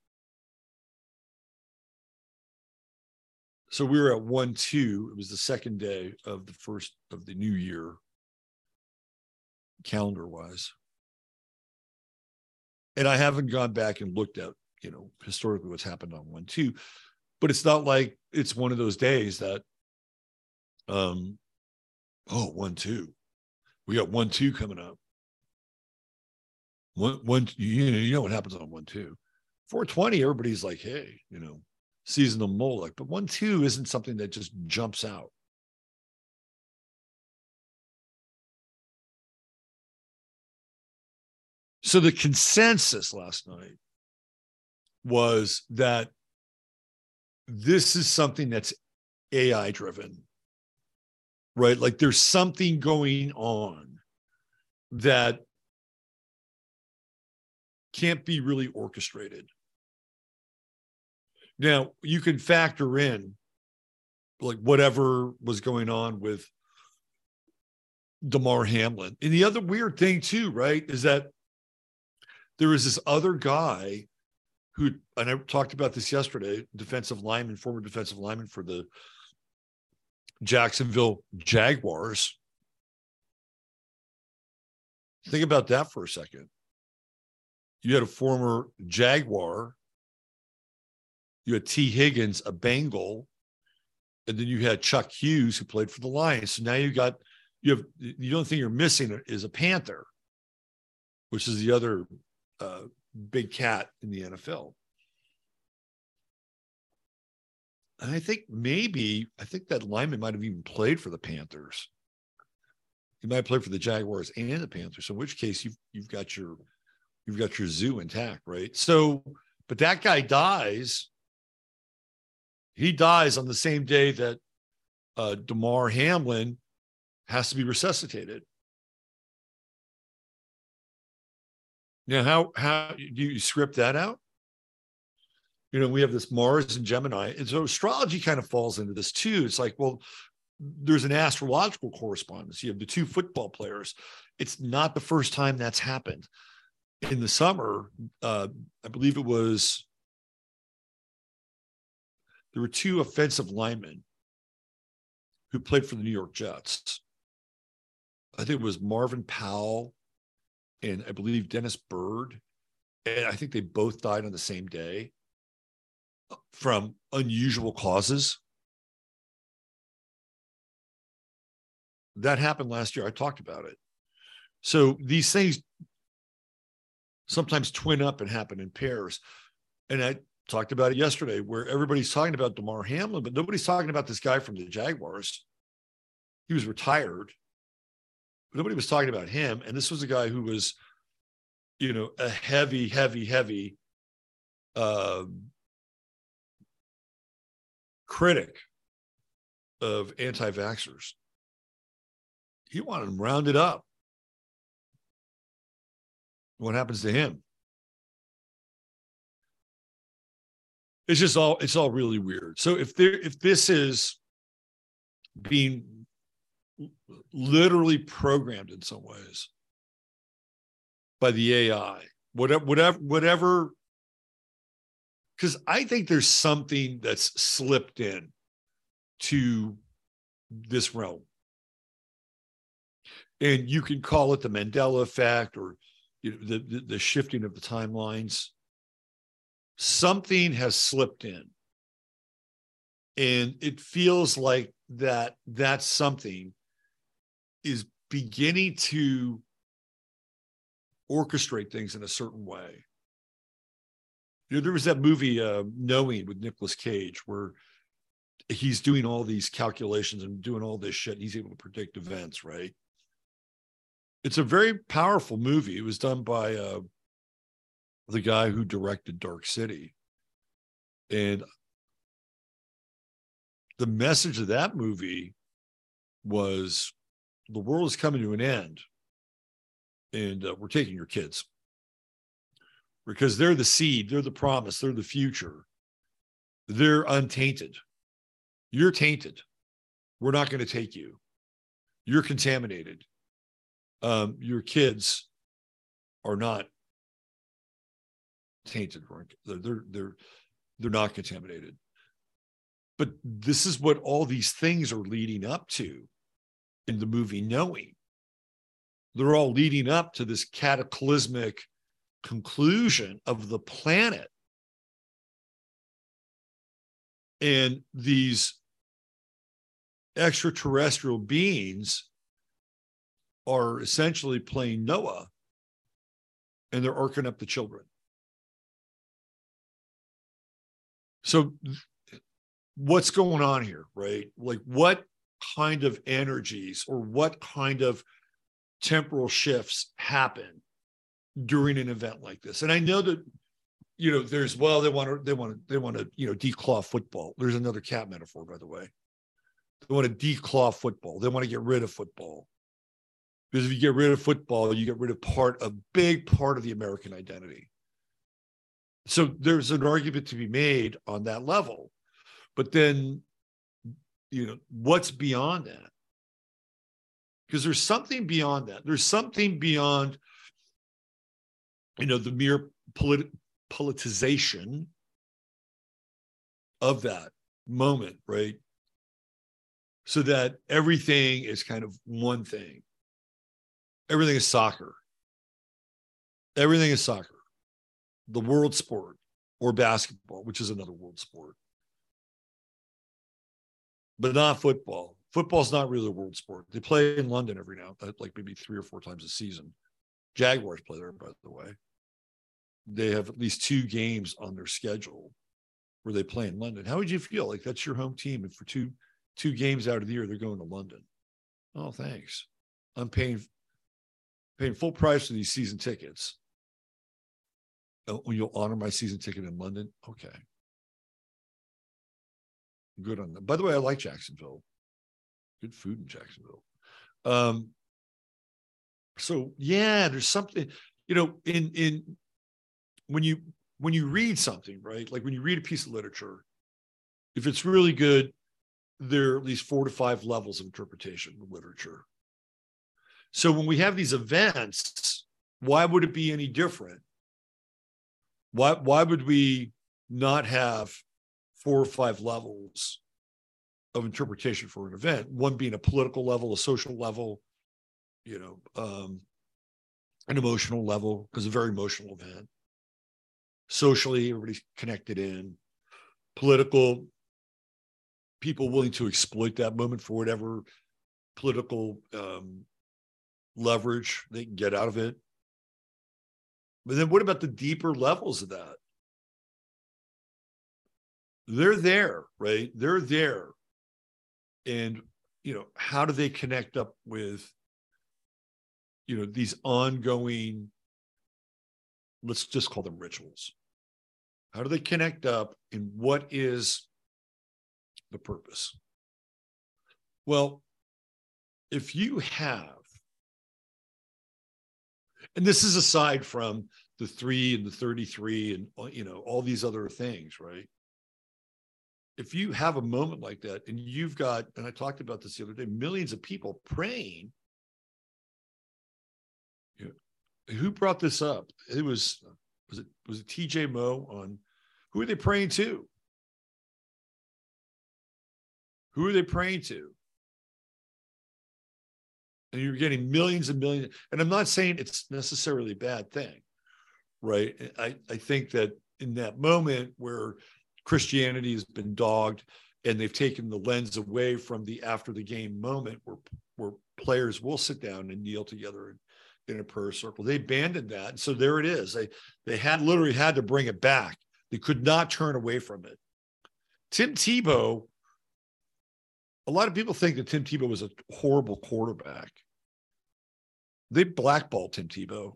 so we were at one two. It was the second day of the first of the new year, calendar wise. And I haven't gone back and looked at, you know, historically what's happened on one two, but it's not like it's one of those days that um oh one two. We got one two coming up. One one you know, you know what happens on one two. 420, everybody's like, hey, you know, seasonal Moloch, but one two isn't something that just jumps out. So the consensus last night was that this is something that's AI driven, right? Like there's something going on that can't be really orchestrated. Now you can factor in like whatever was going on with Damar Hamlin. And the other weird thing too, right, is that there was this other guy who, and I talked about this yesterday, defensive lineman, former defensive lineman for the Jacksonville Jaguars. Think about that for a second. You had a former Jaguar you had T. Higgins, a Bengal, and then you had Chuck Hughes who played for the Lions. So now you got you have the only thing you're missing is a Panther, which is the other uh, big cat in the NFL. And I think maybe I think that lineman might have even played for the Panthers. He might play for the Jaguars and the Panthers. In which case you've you've got your you've got your zoo intact, right? So, but that guy dies he dies on the same day that uh, Damar Hamlin has to be resuscitated. Now, how how do you script that out? You know, we have this Mars and Gemini, and so astrology kind of falls into this too. It's like, well, there's an astrological correspondence. You have the two football players. It's not the first time that's happened. In the summer, uh, I believe it was there were two offensive linemen who played for the New York Jets. I think it was Marvin Powell and I believe Dennis Byrd. And I think they both died on the same day from unusual causes. That happened last year. I talked about it. So these things sometimes twin up and happen in pairs. And I talked about it yesterday where everybody's talking about Damar Hamlin, but nobody's talking about this guy from the Jaguars. He was retired. Nobody was talking about him. And this was a guy who was, you know, a heavy, heavy, heavy uh, critic of anti vaxxers. He wanted them rounded up. What happens to him? It's just all it's all really weird. So if there if this is being literally programmed in some ways by the AI, whatever, whatever, whatever. Because I think there's something that's slipped in to this realm. And you can call it the Mandela effect or you know, the, the, the shifting of the timelines. Something has slipped in. And it feels like that that something is beginning to orchestrate things in a certain way. You know, there was that movie uh, Knowing with Nicolas Cage where he's doing all these calculations and doing all this shit. And he's able to predict events, right? It's a very powerful movie. It was done by uh, the guy who directed Dark City. And the message of that movie was the world is coming to an end and uh, we're taking your kids because they're the seed, they're the promise, they're the future. They're untainted. You're tainted. We're not going to take you. You're contaminated. Um, your kids are not tainted. They're, they're they're they're not contaminated. But this is what all these things are leading up to in the movie Knowing. They're all leading up to this cataclysmic conclusion of the planet. And these extraterrestrial beings are essentially playing Noah and they're arcing up the children. So, what's going on here, right? Like, what kind of energies or what kind of temporal shifts happen during an event like this. And I know that you know there's well they want to they want to they want to you know declaw football. There's another cat metaphor by the way. They want to declaw football. They want to get rid of football. Because if you get rid of football, you get rid of part a big part of the American identity. So there's an argument to be made on that level. But then you know what's beyond that? Because there's something beyond that. There's something beyond you know the mere polit- politicization of that moment right? So that everything is kind of one thing. Everything is soccer. Everything is soccer the world sport or basketball which is another world sport but not football. Football's not really a world sport. They play in London every now, uh, like maybe three or four times a season. Jaguars play there, by the way. They have at least two games on their schedule where they play in London. How would you feel? Like that's your home team, and for two two games out of the year, they're going to London. Oh, thanks. I'm paying paying full price for these season tickets. Oh, you'll honor my season ticket in London? Okay. good on them. By the way, I like Jacksonville. Good food in Jacksonville. Um, so yeah, there's something, you know, in in when you when you read something, right? Like when you read a piece of literature, if it's really good, there are at least four to five levels of interpretation of literature. So when we have these events, why would it be any different? Why why would we not have four or five levels of interpretation for an event? One being a political level, a social level, you know, um, an emotional level, because a very emotional event. Socially, everybody's connected in. Political, people willing to exploit that moment for whatever political um, leverage they can get out of it. But then what about the deeper levels of that? They're there, right? They're there. And, you know, how do they connect up with, you know, these ongoing, let's just call them rituals? How do they connect up and what is the purpose? Well, if you have and this is aside from the three and the 33 and you know all these other things right? If you have a moment like that and you've got and i talked about this the other day millions of people praying. You know, who brought this up? It was was it was it tj moe on who are they praying to? Who are they praying to and you're getting millions and millions. And I'm not saying it's necessarily a bad thing, right? I, I think that in that moment where Christianity has been dogged and they've taken the lens away from the after the game moment where where players will sit down and kneel together in, a prayer circle. They abandoned that. And so there it is. They they had literally had to bring it back. They could not turn away from it. Tim Tebow a lot of people think that Tim Tebow was a horrible quarterback. They blackballed Tim Tebow.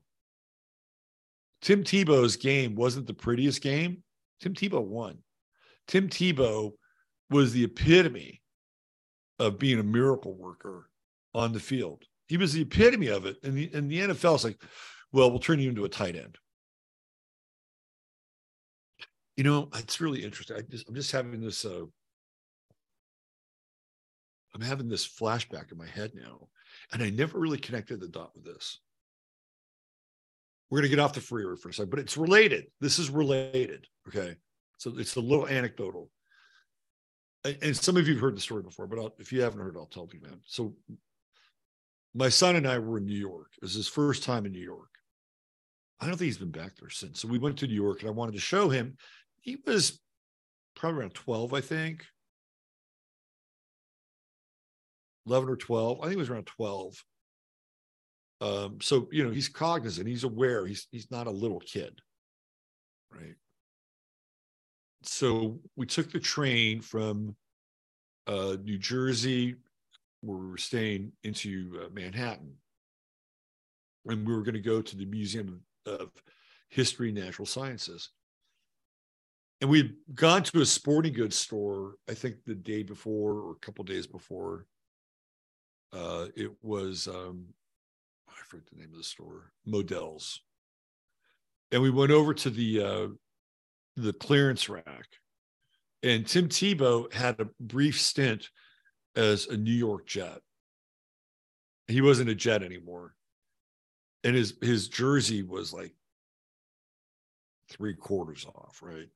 Tim Tebow's game wasn't the prettiest game. Tim Tebow won. Tim Tebow was the epitome of being a miracle worker on the field. He was the epitome of it. And the, and the NFL is like, well, we'll turn you into a tight end. You know, it's really interesting. I just, I'm just having this uh, I'm having this flashback in my head now, and I never really connected the dot with this. We're going to get off the freeway for a second, but it's related. This is related. Okay. So it's a little anecdotal. And some of you have heard the story before, but I'll, if you haven't heard, I'll tell you, man. So my son and I were in New York. It was his first time in New York. I don't think he's been back there since. So we went to New York and I wanted to show him. He was probably around 12, I think. 11 or 12. I think it was around 12. Um, so you know, he's cognizant, he's aware, he's he's not a little kid, right? So we took the train from uh, New Jersey, where we were staying into uh, Manhattan, and we were going to go to the Museum of History and Natural Sciences. And we'd gone to a sporting goods store, I think the day before or a couple days before, uh, it was um, I forget the name of the store, Modell's, and we went over to the uh, the clearance rack, and Tim Tebow had a brief stint as a New York Jet. He wasn't a Jet anymore, and his his jersey was like three quarters off, right?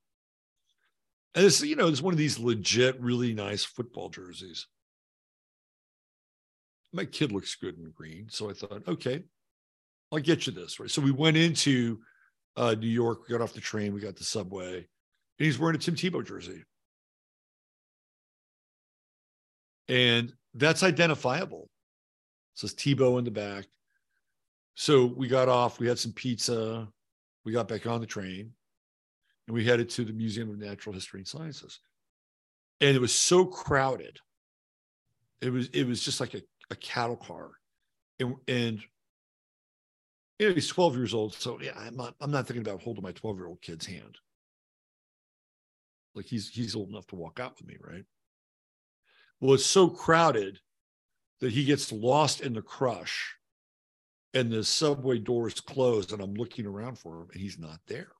And it's you know it's one of these legit, really nice football jerseys my kid looks good in green. So I thought, okay, I'll get you this. Right. So we went into uh, New York, we got off the train, we got the subway, and he's wearing a Tim Tebow jersey. And that's identifiable. It says Tebow in the back. So we got off, we had some pizza, we got back on the train, and we headed to the Museum of Natural History and Sciences. And it was so crowded. It was it was just like a a cattle car, and, and you know, he's 12 years old. So yeah, I'm not I'm not thinking about holding my 12 year old kid's hand. Like he's he's old enough to walk out with me, right? Well, it's so crowded that he gets lost in the crush and the subway doors closed and I'm looking around for him and he's not there.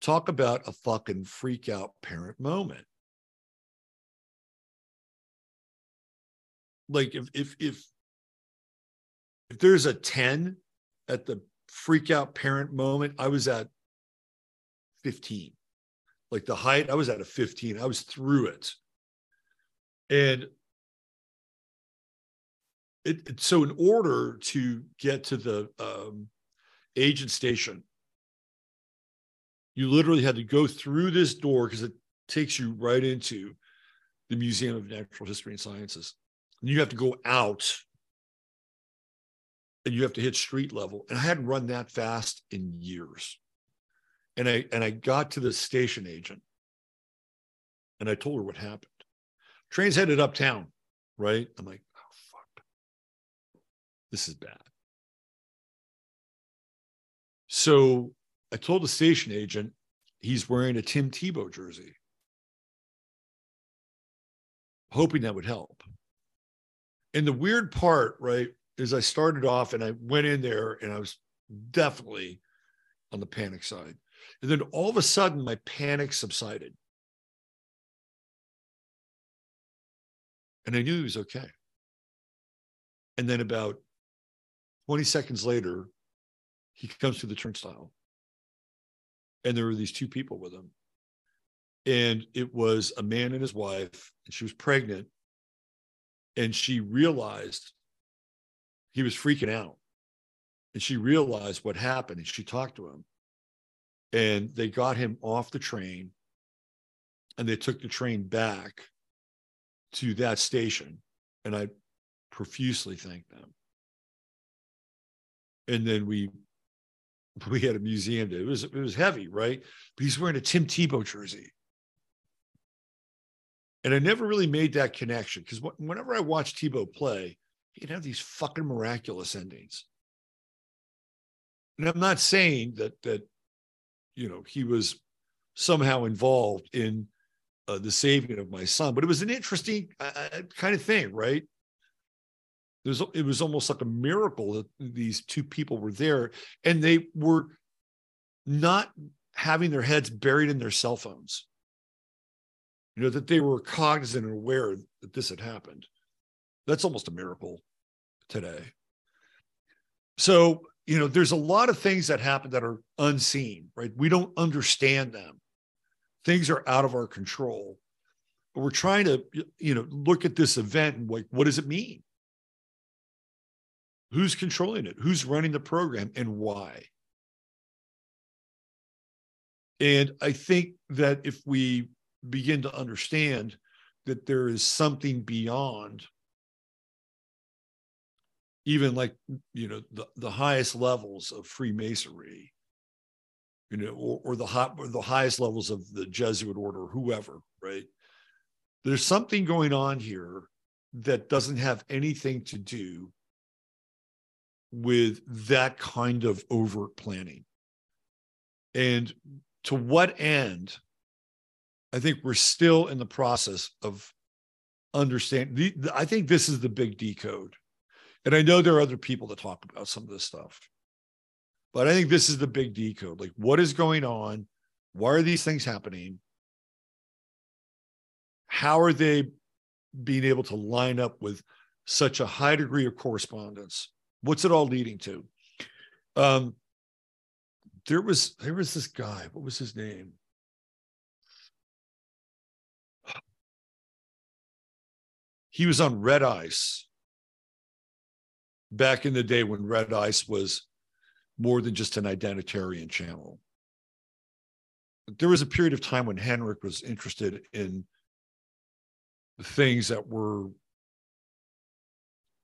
Talk about a fucking freak out parent moment. Like if if if if there's a 10 at the freak out parent moment, I was at 15. Like the height, I was at a 15. I was through it. And it, it, so in order to get to the um, agent station you literally had to go through this door because it takes you right into the museum of natural history and sciences you have to go out and you have to hit street level and i hadn't run that fast in years and i and i got to the station agent and i told her what happened train's headed uptown right i'm like oh fuck. this is bad. So I told the station agent he's wearing a Tim Tebow jersey, hoping that would help. And the weird part, right, is I started off and I went in there and I was definitely on the panic side. And then all of a sudden, my panic subsided. And I knew he was okay. And then about 20 seconds later, he comes to the turnstile. And there were these two people with him. And it was a man and his wife, and she was pregnant. And she realized he was freaking out. And she realized what happened. And she talked to him. And they got him off the train. And they took the train back to that station. And I profusely thanked them and then we we had a museum day. It was it was heavy, right? But he's wearing a Tim Tebow jersey. And I never really made that connection because whenever I watched Tebow play, he'd have these fucking miraculous endings. And I'm not saying that that you know he was somehow involved in uh, the saving of my son, but it was an interesting uh, uh kind of thing, right? There's, it was almost like a miracle that these two people were there and they were not having their heads buried in their cell phones. You know, that they were cognizant and aware that this had happened. That's almost a miracle today. So, you know, there's a lot of things that happen that are unseen, right? We don't understand them. Things are out of our control. But we're trying to, you know, look at this event and like, what does it mean? Who's controlling it? Who's running the program and why? And I think that if we begin to understand that there is something beyond even like you know the, the highest levels of freemasonry you know or, or the hot or the highest levels of the jesuit order whoever right there's something going on here that doesn't have anything to do with that kind of overt planning. And to what end? I think we're still in the process of understanding. I think this is the big decode. And I know there are other people that talk about some of this stuff, but I think this is the big decode. Like, what is going on? Why are these things happening? How are they being able to line up with such a high degree of correspondence What's it all leading to? Um, there was there was this guy. What was his name? He was on Red Ice back in the day when Red Ice was more than just an identitarian channel. There was a period of time when Henrik was interested in things that were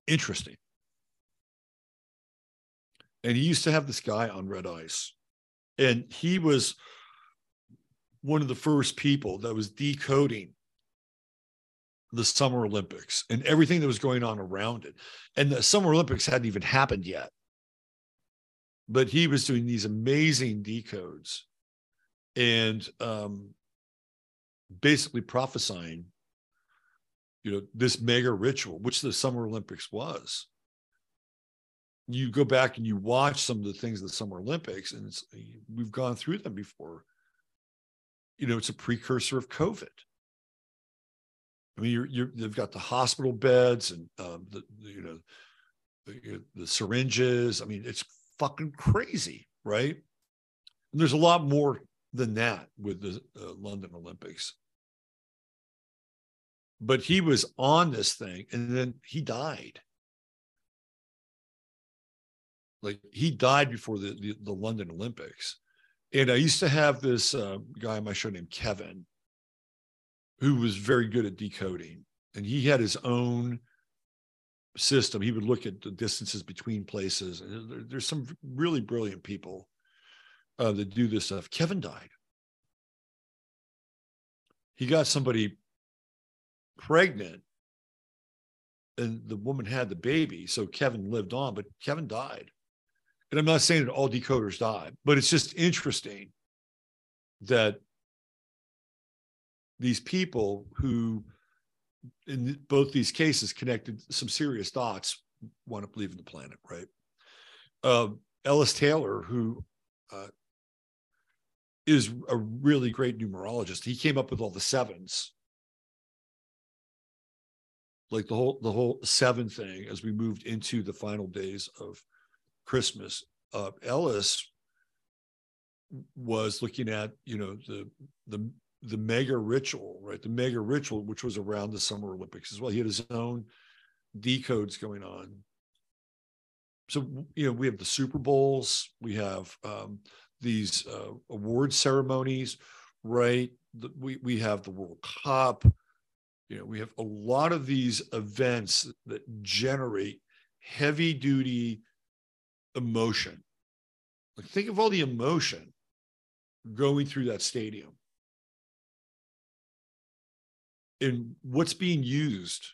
interesting and he used to have this guy on red ice and he was one of the first people that was decoding the summer olympics and everything that was going on around it and the summer olympics hadn't even happened yet but he was doing these amazing decodes and um, basically prophesying you know, this mega ritual, which the Summer Olympics was. You go back and you watch some of the things of the Summer Olympics, and it's we've gone through them before. You know, it's a precursor of COVID. I mean, you're, you're they've got the hospital beds and um, the, you know the, the syringes. I mean, it's fucking crazy, right? And there's a lot more than that with the uh, London Olympics. But he was on this thing and then he died. Like he died before the, the, the London Olympics. And I used to have this uh, guy on my show named Kevin, who was very good at decoding. And he had his own system. He would look at the distances between places. And there's some really brilliant people uh, that do this stuff. Kevin died. He got somebody pregnant and the woman had the baby. So Kevin lived on, but Kevin died. And I'm not saying that all decoders died, but it's just interesting that these people who, in both these cases, connected some serious dots, wound up leaving the planet, right? Uh, Ellis Taylor, who uh, is a really great numerologist. He came up with all the sevens, like the whole the whole seven thing as we moved into the final days of Christmas. Uh, Ellis was looking at you know the the the mega ritual, right? The mega ritual, which was around the Summer Olympics as well. He had his own decodes going on. So you know we have the Super Bowls, we have um, these uh, award ceremonies, right? The, we we have the World Cup. You know, we have a lot of these events that generate heavy duty emotion. Like think of all the emotion going through that stadium and what's being used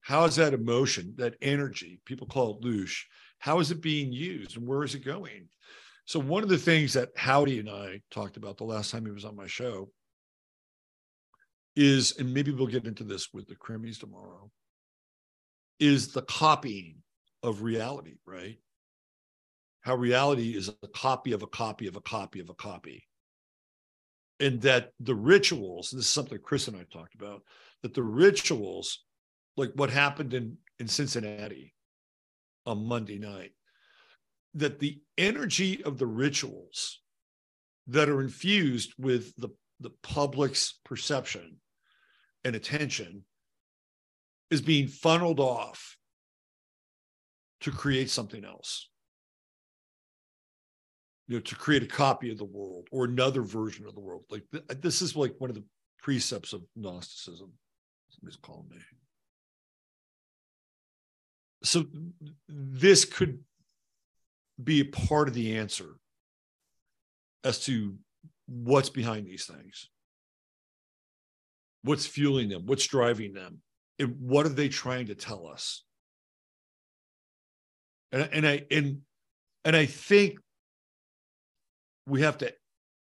how is that emotion that energy people call it loosh how is it being used and where is it going? So, one of the things that Howdie and I talked about the last time he was on my show is, and maybe we'll get into this with the Crimmies tomorrow, is the copying of reality, right? How reality is a copy of a copy of a copy of a copy. And that the rituals, this is something Chris and I talked about, that the rituals, like what happened in, in Cincinnati, on Monday night that the energy of the rituals that are infused with the, the public's perception and attention is being funneled off to create something else. You know, to create a copy of the world or another version of the world. Like th- uh, this is like one of the precepts of Gnosticism. Somebody's calling me so this could be a part of the answer as to what's behind these things what's fueling them what's driving them and what are they trying to tell us and, and i and and i think we have to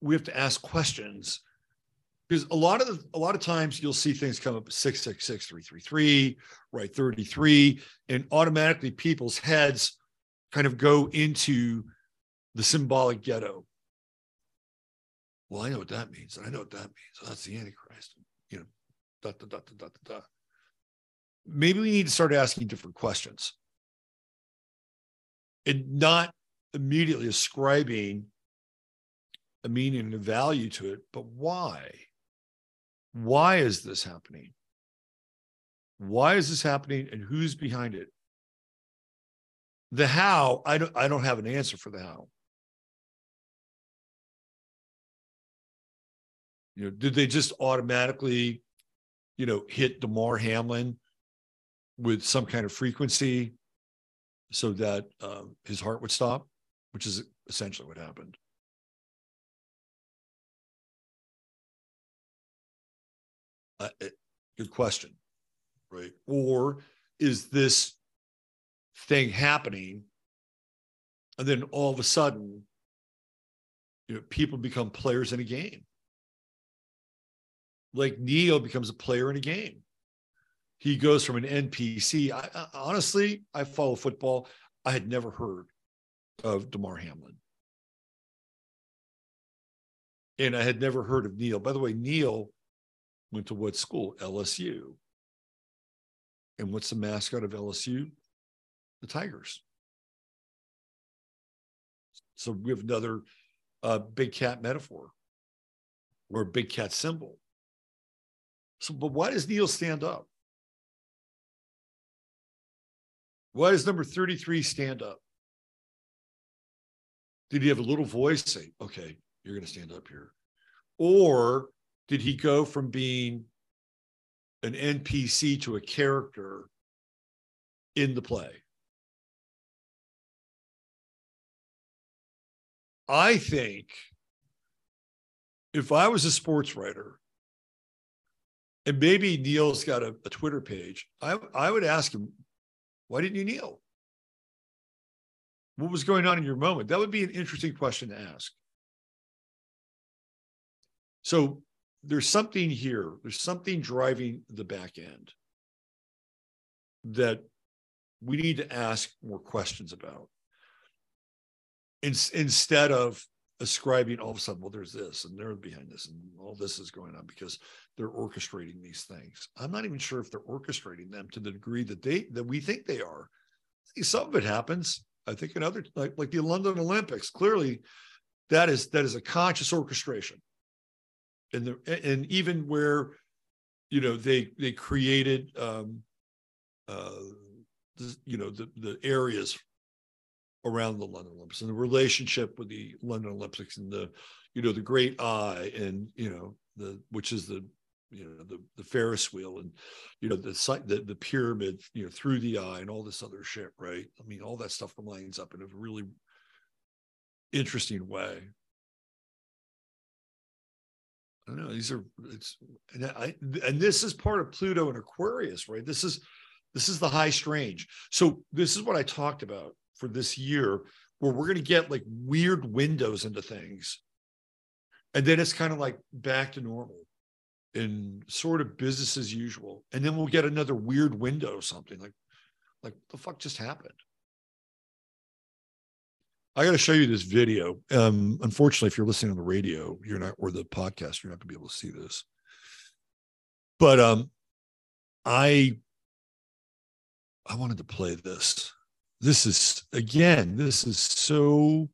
we have to ask questions. Because a lot of the, a lot of times you'll see things come up 666 333 right 33 and automatically people's heads kind of go into the symbolic ghetto. Well i know what that means and i know what that means. That's the antichrist you know da, da, da, da, da, da. maybe we need to start asking different questions. And not immediately ascribing a meaning and value to it but why why is this happening? Why is this happening and who's behind it? The how, I don't I don't have an answer for the how. You know, did they just automatically, you know, hit Damar Hamlin with some kind of frequency so that um, his heart would stop, which is essentially what happened. Uh, eh, good question, right? Or is this thing happening, and then all of a sudden, you know, people become players in a game? like Neal becomes a player in a game. He goes from an NPC. I, I, honestly, I follow football. I had never heard of Damar Hamlin. And I had never heard of Neal. By the way, Neal went to what school? LSU. And what's the mascot of LSU? The Tigers. So we have another uh, big cat metaphor or big cat symbol. So, but why does Neal stand up? Why does number 33 stand up? Did he have a little voice say, okay, you're going to stand up here? Or did he go from being an NPC to a character in the play? I think if I was a sports writer, and maybe Neal's got a, a Twitter page, I, I would ask him, why didn't you kneel? What was going on in your moment? That would be an interesting question to ask. So there's something here, there's something driving the back end that we need to ask more questions about. In, instead of ascribing all of a sudden, well, there's this and they're behind this and all this is going on because they're orchestrating these things. I'm not even sure if they're orchestrating them to the degree that they that we think they are. Some of it happens. I think in other like like the London Olympics, clearly that is that is a conscious orchestration. And the and even where you know they they created um uh the, you know the the areas around the London Olympics and the relationship with the London Olympics and the, you know, the Great Eye and you know the which is the you know the the Ferris wheel and you know the the, the pyramid you know through the eye and all this other shit right? I mean all that stuff lines up in a really interesting way I don't know these are it's and I and this is part of Pluto and Aquarius right this is this is the high strange so this is what I talked about for this year where we're going to get like weird windows into things. And then it's kind of like back to normal and sort of business as usual. And then we'll get another weird window, or something like, like the fuck just happened? I got to show you this video. Um, unfortunately, if you're listening on the radio, you're not, or the podcast, you're not going to be able to see this. But um, I, I wanted to play this this is again this is so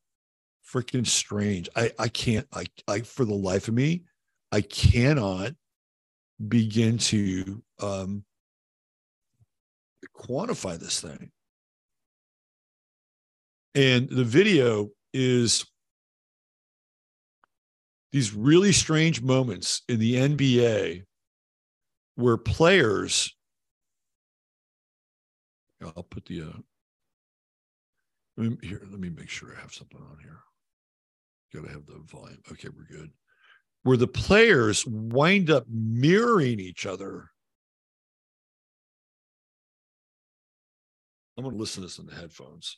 freaking strange i i can't i i for the life of me i cannot begin to um quantify this thing and the video is these really strange moments in the nba where players i'll put the uh, let me, here, let me make sure I have something on here. Got to have the volume. Okay, we're good. Where the players wind up mirroring each other. I'm going to listen to this in the headphones.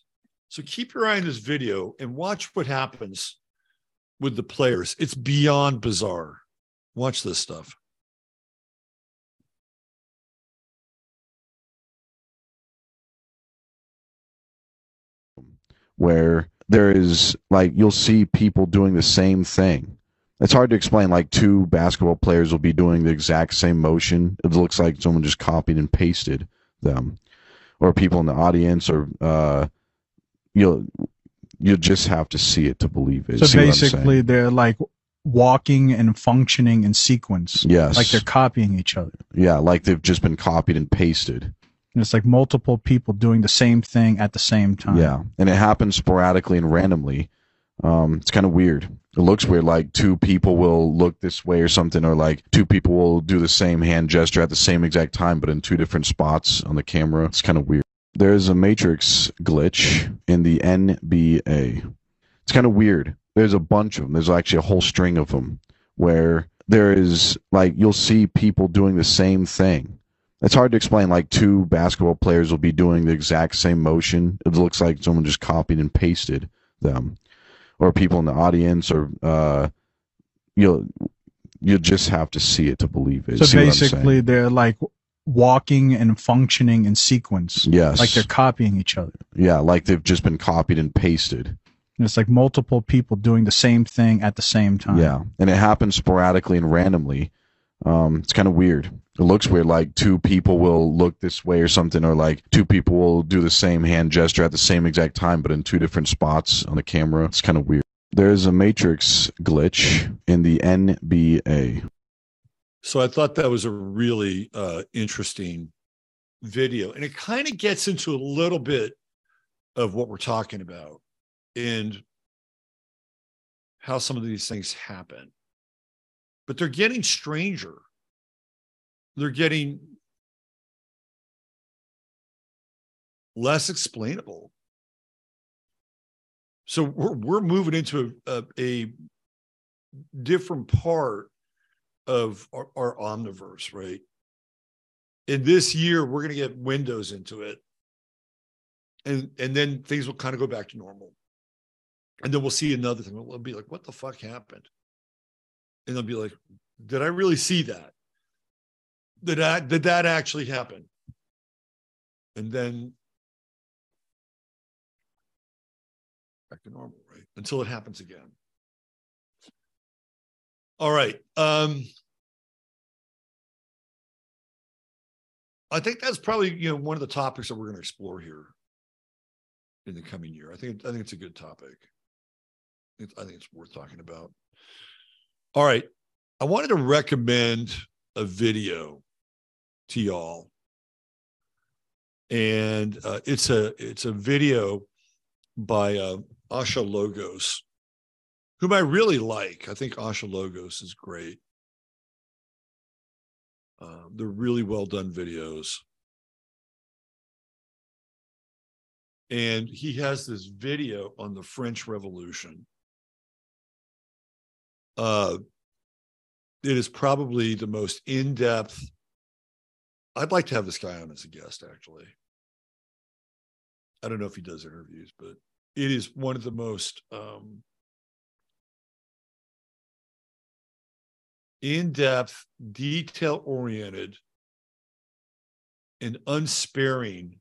So keep your eye on this video and watch what happens with the players. It's beyond bizarre. Watch this stuff. where there is like you'll see people doing the same thing. It's hard to explain. Like two basketball players will be doing the exact same motion. It looks like someone just copied and pasted them, or people in the audience, or uh, you'll you just have to see it to believe it. So see basically, they're like walking and functioning in sequence. Yes, like they're copying each other. Yeah, like they've just been copied and pasted. And it's like multiple people doing the same thing at the same time. Yeah, and it happens sporadically and randomly. Um, it's kind of weird. It looks weird. Like two people will look this way or something, or like two people will do the same hand gesture at the same exact time, but in two different spots on the camera. It's kind of weird. There's a matrix glitch in the NBA. It's kind of weird. There's a bunch of them. There's actually a whole string of them where there is like you'll see people doing the same thing it's hard to explain. Like two basketball players will be doing the exact same motion. It looks like someone just copied and pasted them, or people in the audience, or uh, you'll you'll just have to see it to believe it. So See what I'm basically, they're like walking and functioning in sequence. yes, Like they're copying each other. yeah, like they've just been copied and pasted. And it's like multiple people doing the same thing at the same time. Yeah, and it happens sporadically and randomly. Um, it's kind of weird. It looks weird. Like two people will look this way or something, or like two people will do the same hand gesture at the same exact time, but in two different spots on the camera. It's kind of weird. There's a matrix glitch in the NBA. So I thought that was a really uh, interesting video, and it kind of gets into a little bit of what we're talking about and how some of these things happen. But they're getting stranger. They're getting less explainable. So we're we're moving into a, a, a different part of our, our omniverse, right? In this year, we're going to get windows into it, and and then things will kind of go back to normal, and then we'll see another thing. We'll be like, "What the fuck happened?" And they'll be like, "Did I really see that? Did I did that actually happen?" And then back to normal, right? Until it happens again. All right. Um, I think that's probably you know one of the topics that we're going to explore here in the coming year. I think I think it's a good topic. I think it's worth talking about. All right, I wanted to recommend a video to y'all, and uh, it's a it's a video by uh, Asha Logos, whom I really like. I think Asha Logos is great. Uh, they're really well done videos. And he has this video on the French Revolution. Uh, it is probably the most in depth. I'd like to have this guy on as a guest, actually. I don't know if he does interviews, but it is one of the most um, in depth, detail oriented, and unsparing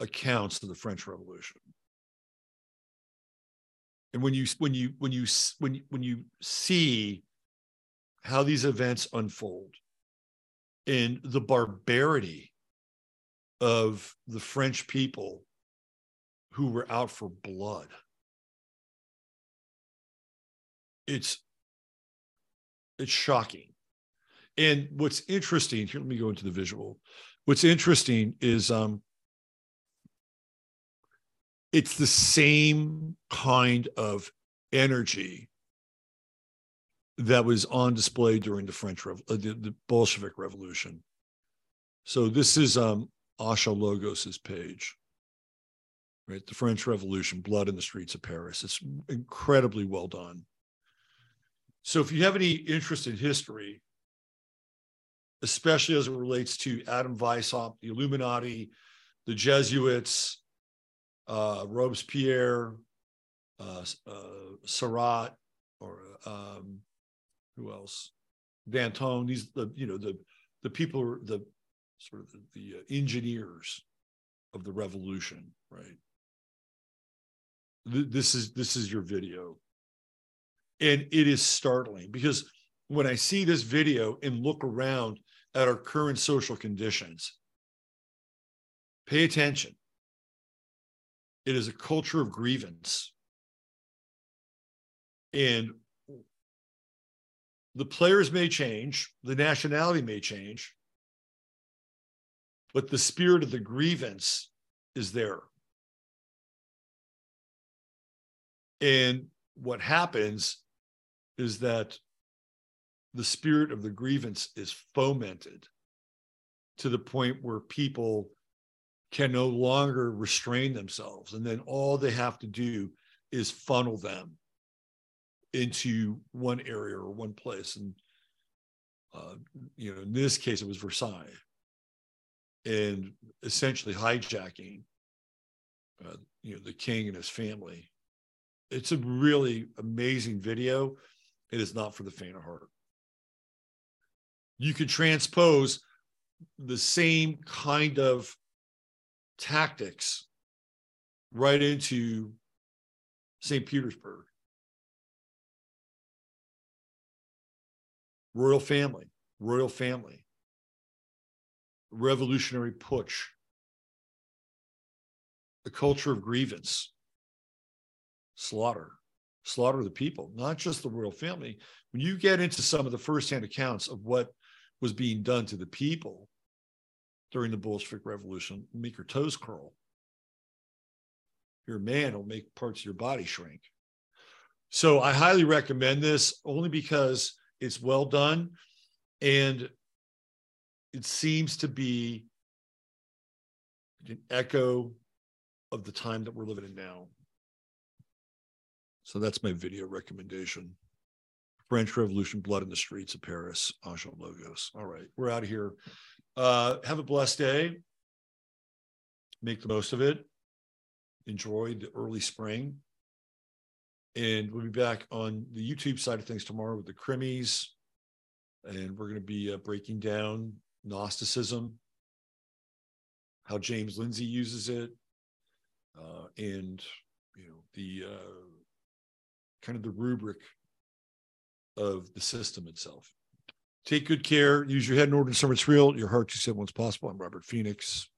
accounts of the French Revolution. And when you when you when you when you, when you see how these events unfold and the barbarity of the French people who were out for blood, it's it's shocking. And what's interesting here, let me go into the visual. What's interesting is um, it's the same kind of energy that was on display during the French Rev- uh, the, the Bolshevik Revolution. So this is um, Asha Logos's page, right? The French Revolution, blood in the streets of Paris. It's incredibly well done. So if you have any interest in history, especially as it relates to Adam Weishaupt, the Illuminati, the Jesuits, uh, Robespierre, uh, uh, Seurat, or um, who else? Danton. These the you know the the people the sort of the, the uh, engineers of the revolution, right? Th- this is this is your video, and it is startling because when I see this video and look around at our current social conditions, pay attention. It is a culture of grievance. And the players may change, the nationality may change, but the spirit of the grievance is there. And what happens is that the spirit of the grievance is fomented to the point where people can no longer restrain themselves. And then all they have to do is funnel them into one area or one place. And, uh, you know, in this case, it was Versailles and essentially hijacking, uh, you know, the king and his family. It's a really amazing video. It is not for the faint of heart. You could transpose the same kind of tactics right into St. Petersburg. Royal family, royal family, revolutionary putsch, a culture of grievance, slaughter, slaughter the people, not just the royal family. When you get into some of the firsthand accounts of what was being done to the people during the Bolshevik Revolution, make your toes curl. You're man, will make parts of your body shrink. So I highly recommend this only because it's well done and it seems to be an echo of the time that we're living in now. So that's my video recommendation. French Revolution, Blood in the Streets of Paris, Angel Logos. All right, we're out of here. Uh, have a blessed day. Make the most of it. Enjoy the early spring. And we'll be back on the YouTube side of things tomorrow with the Crimmies. And we're going to be uh, breaking down Gnosticism, how James Lindsay uses it, uh, and you know the uh, kind of the rubric of the system itself. Take good care. Use your head in order to serve its real. Your heart, you said once possible. I'm Robert Phoenix.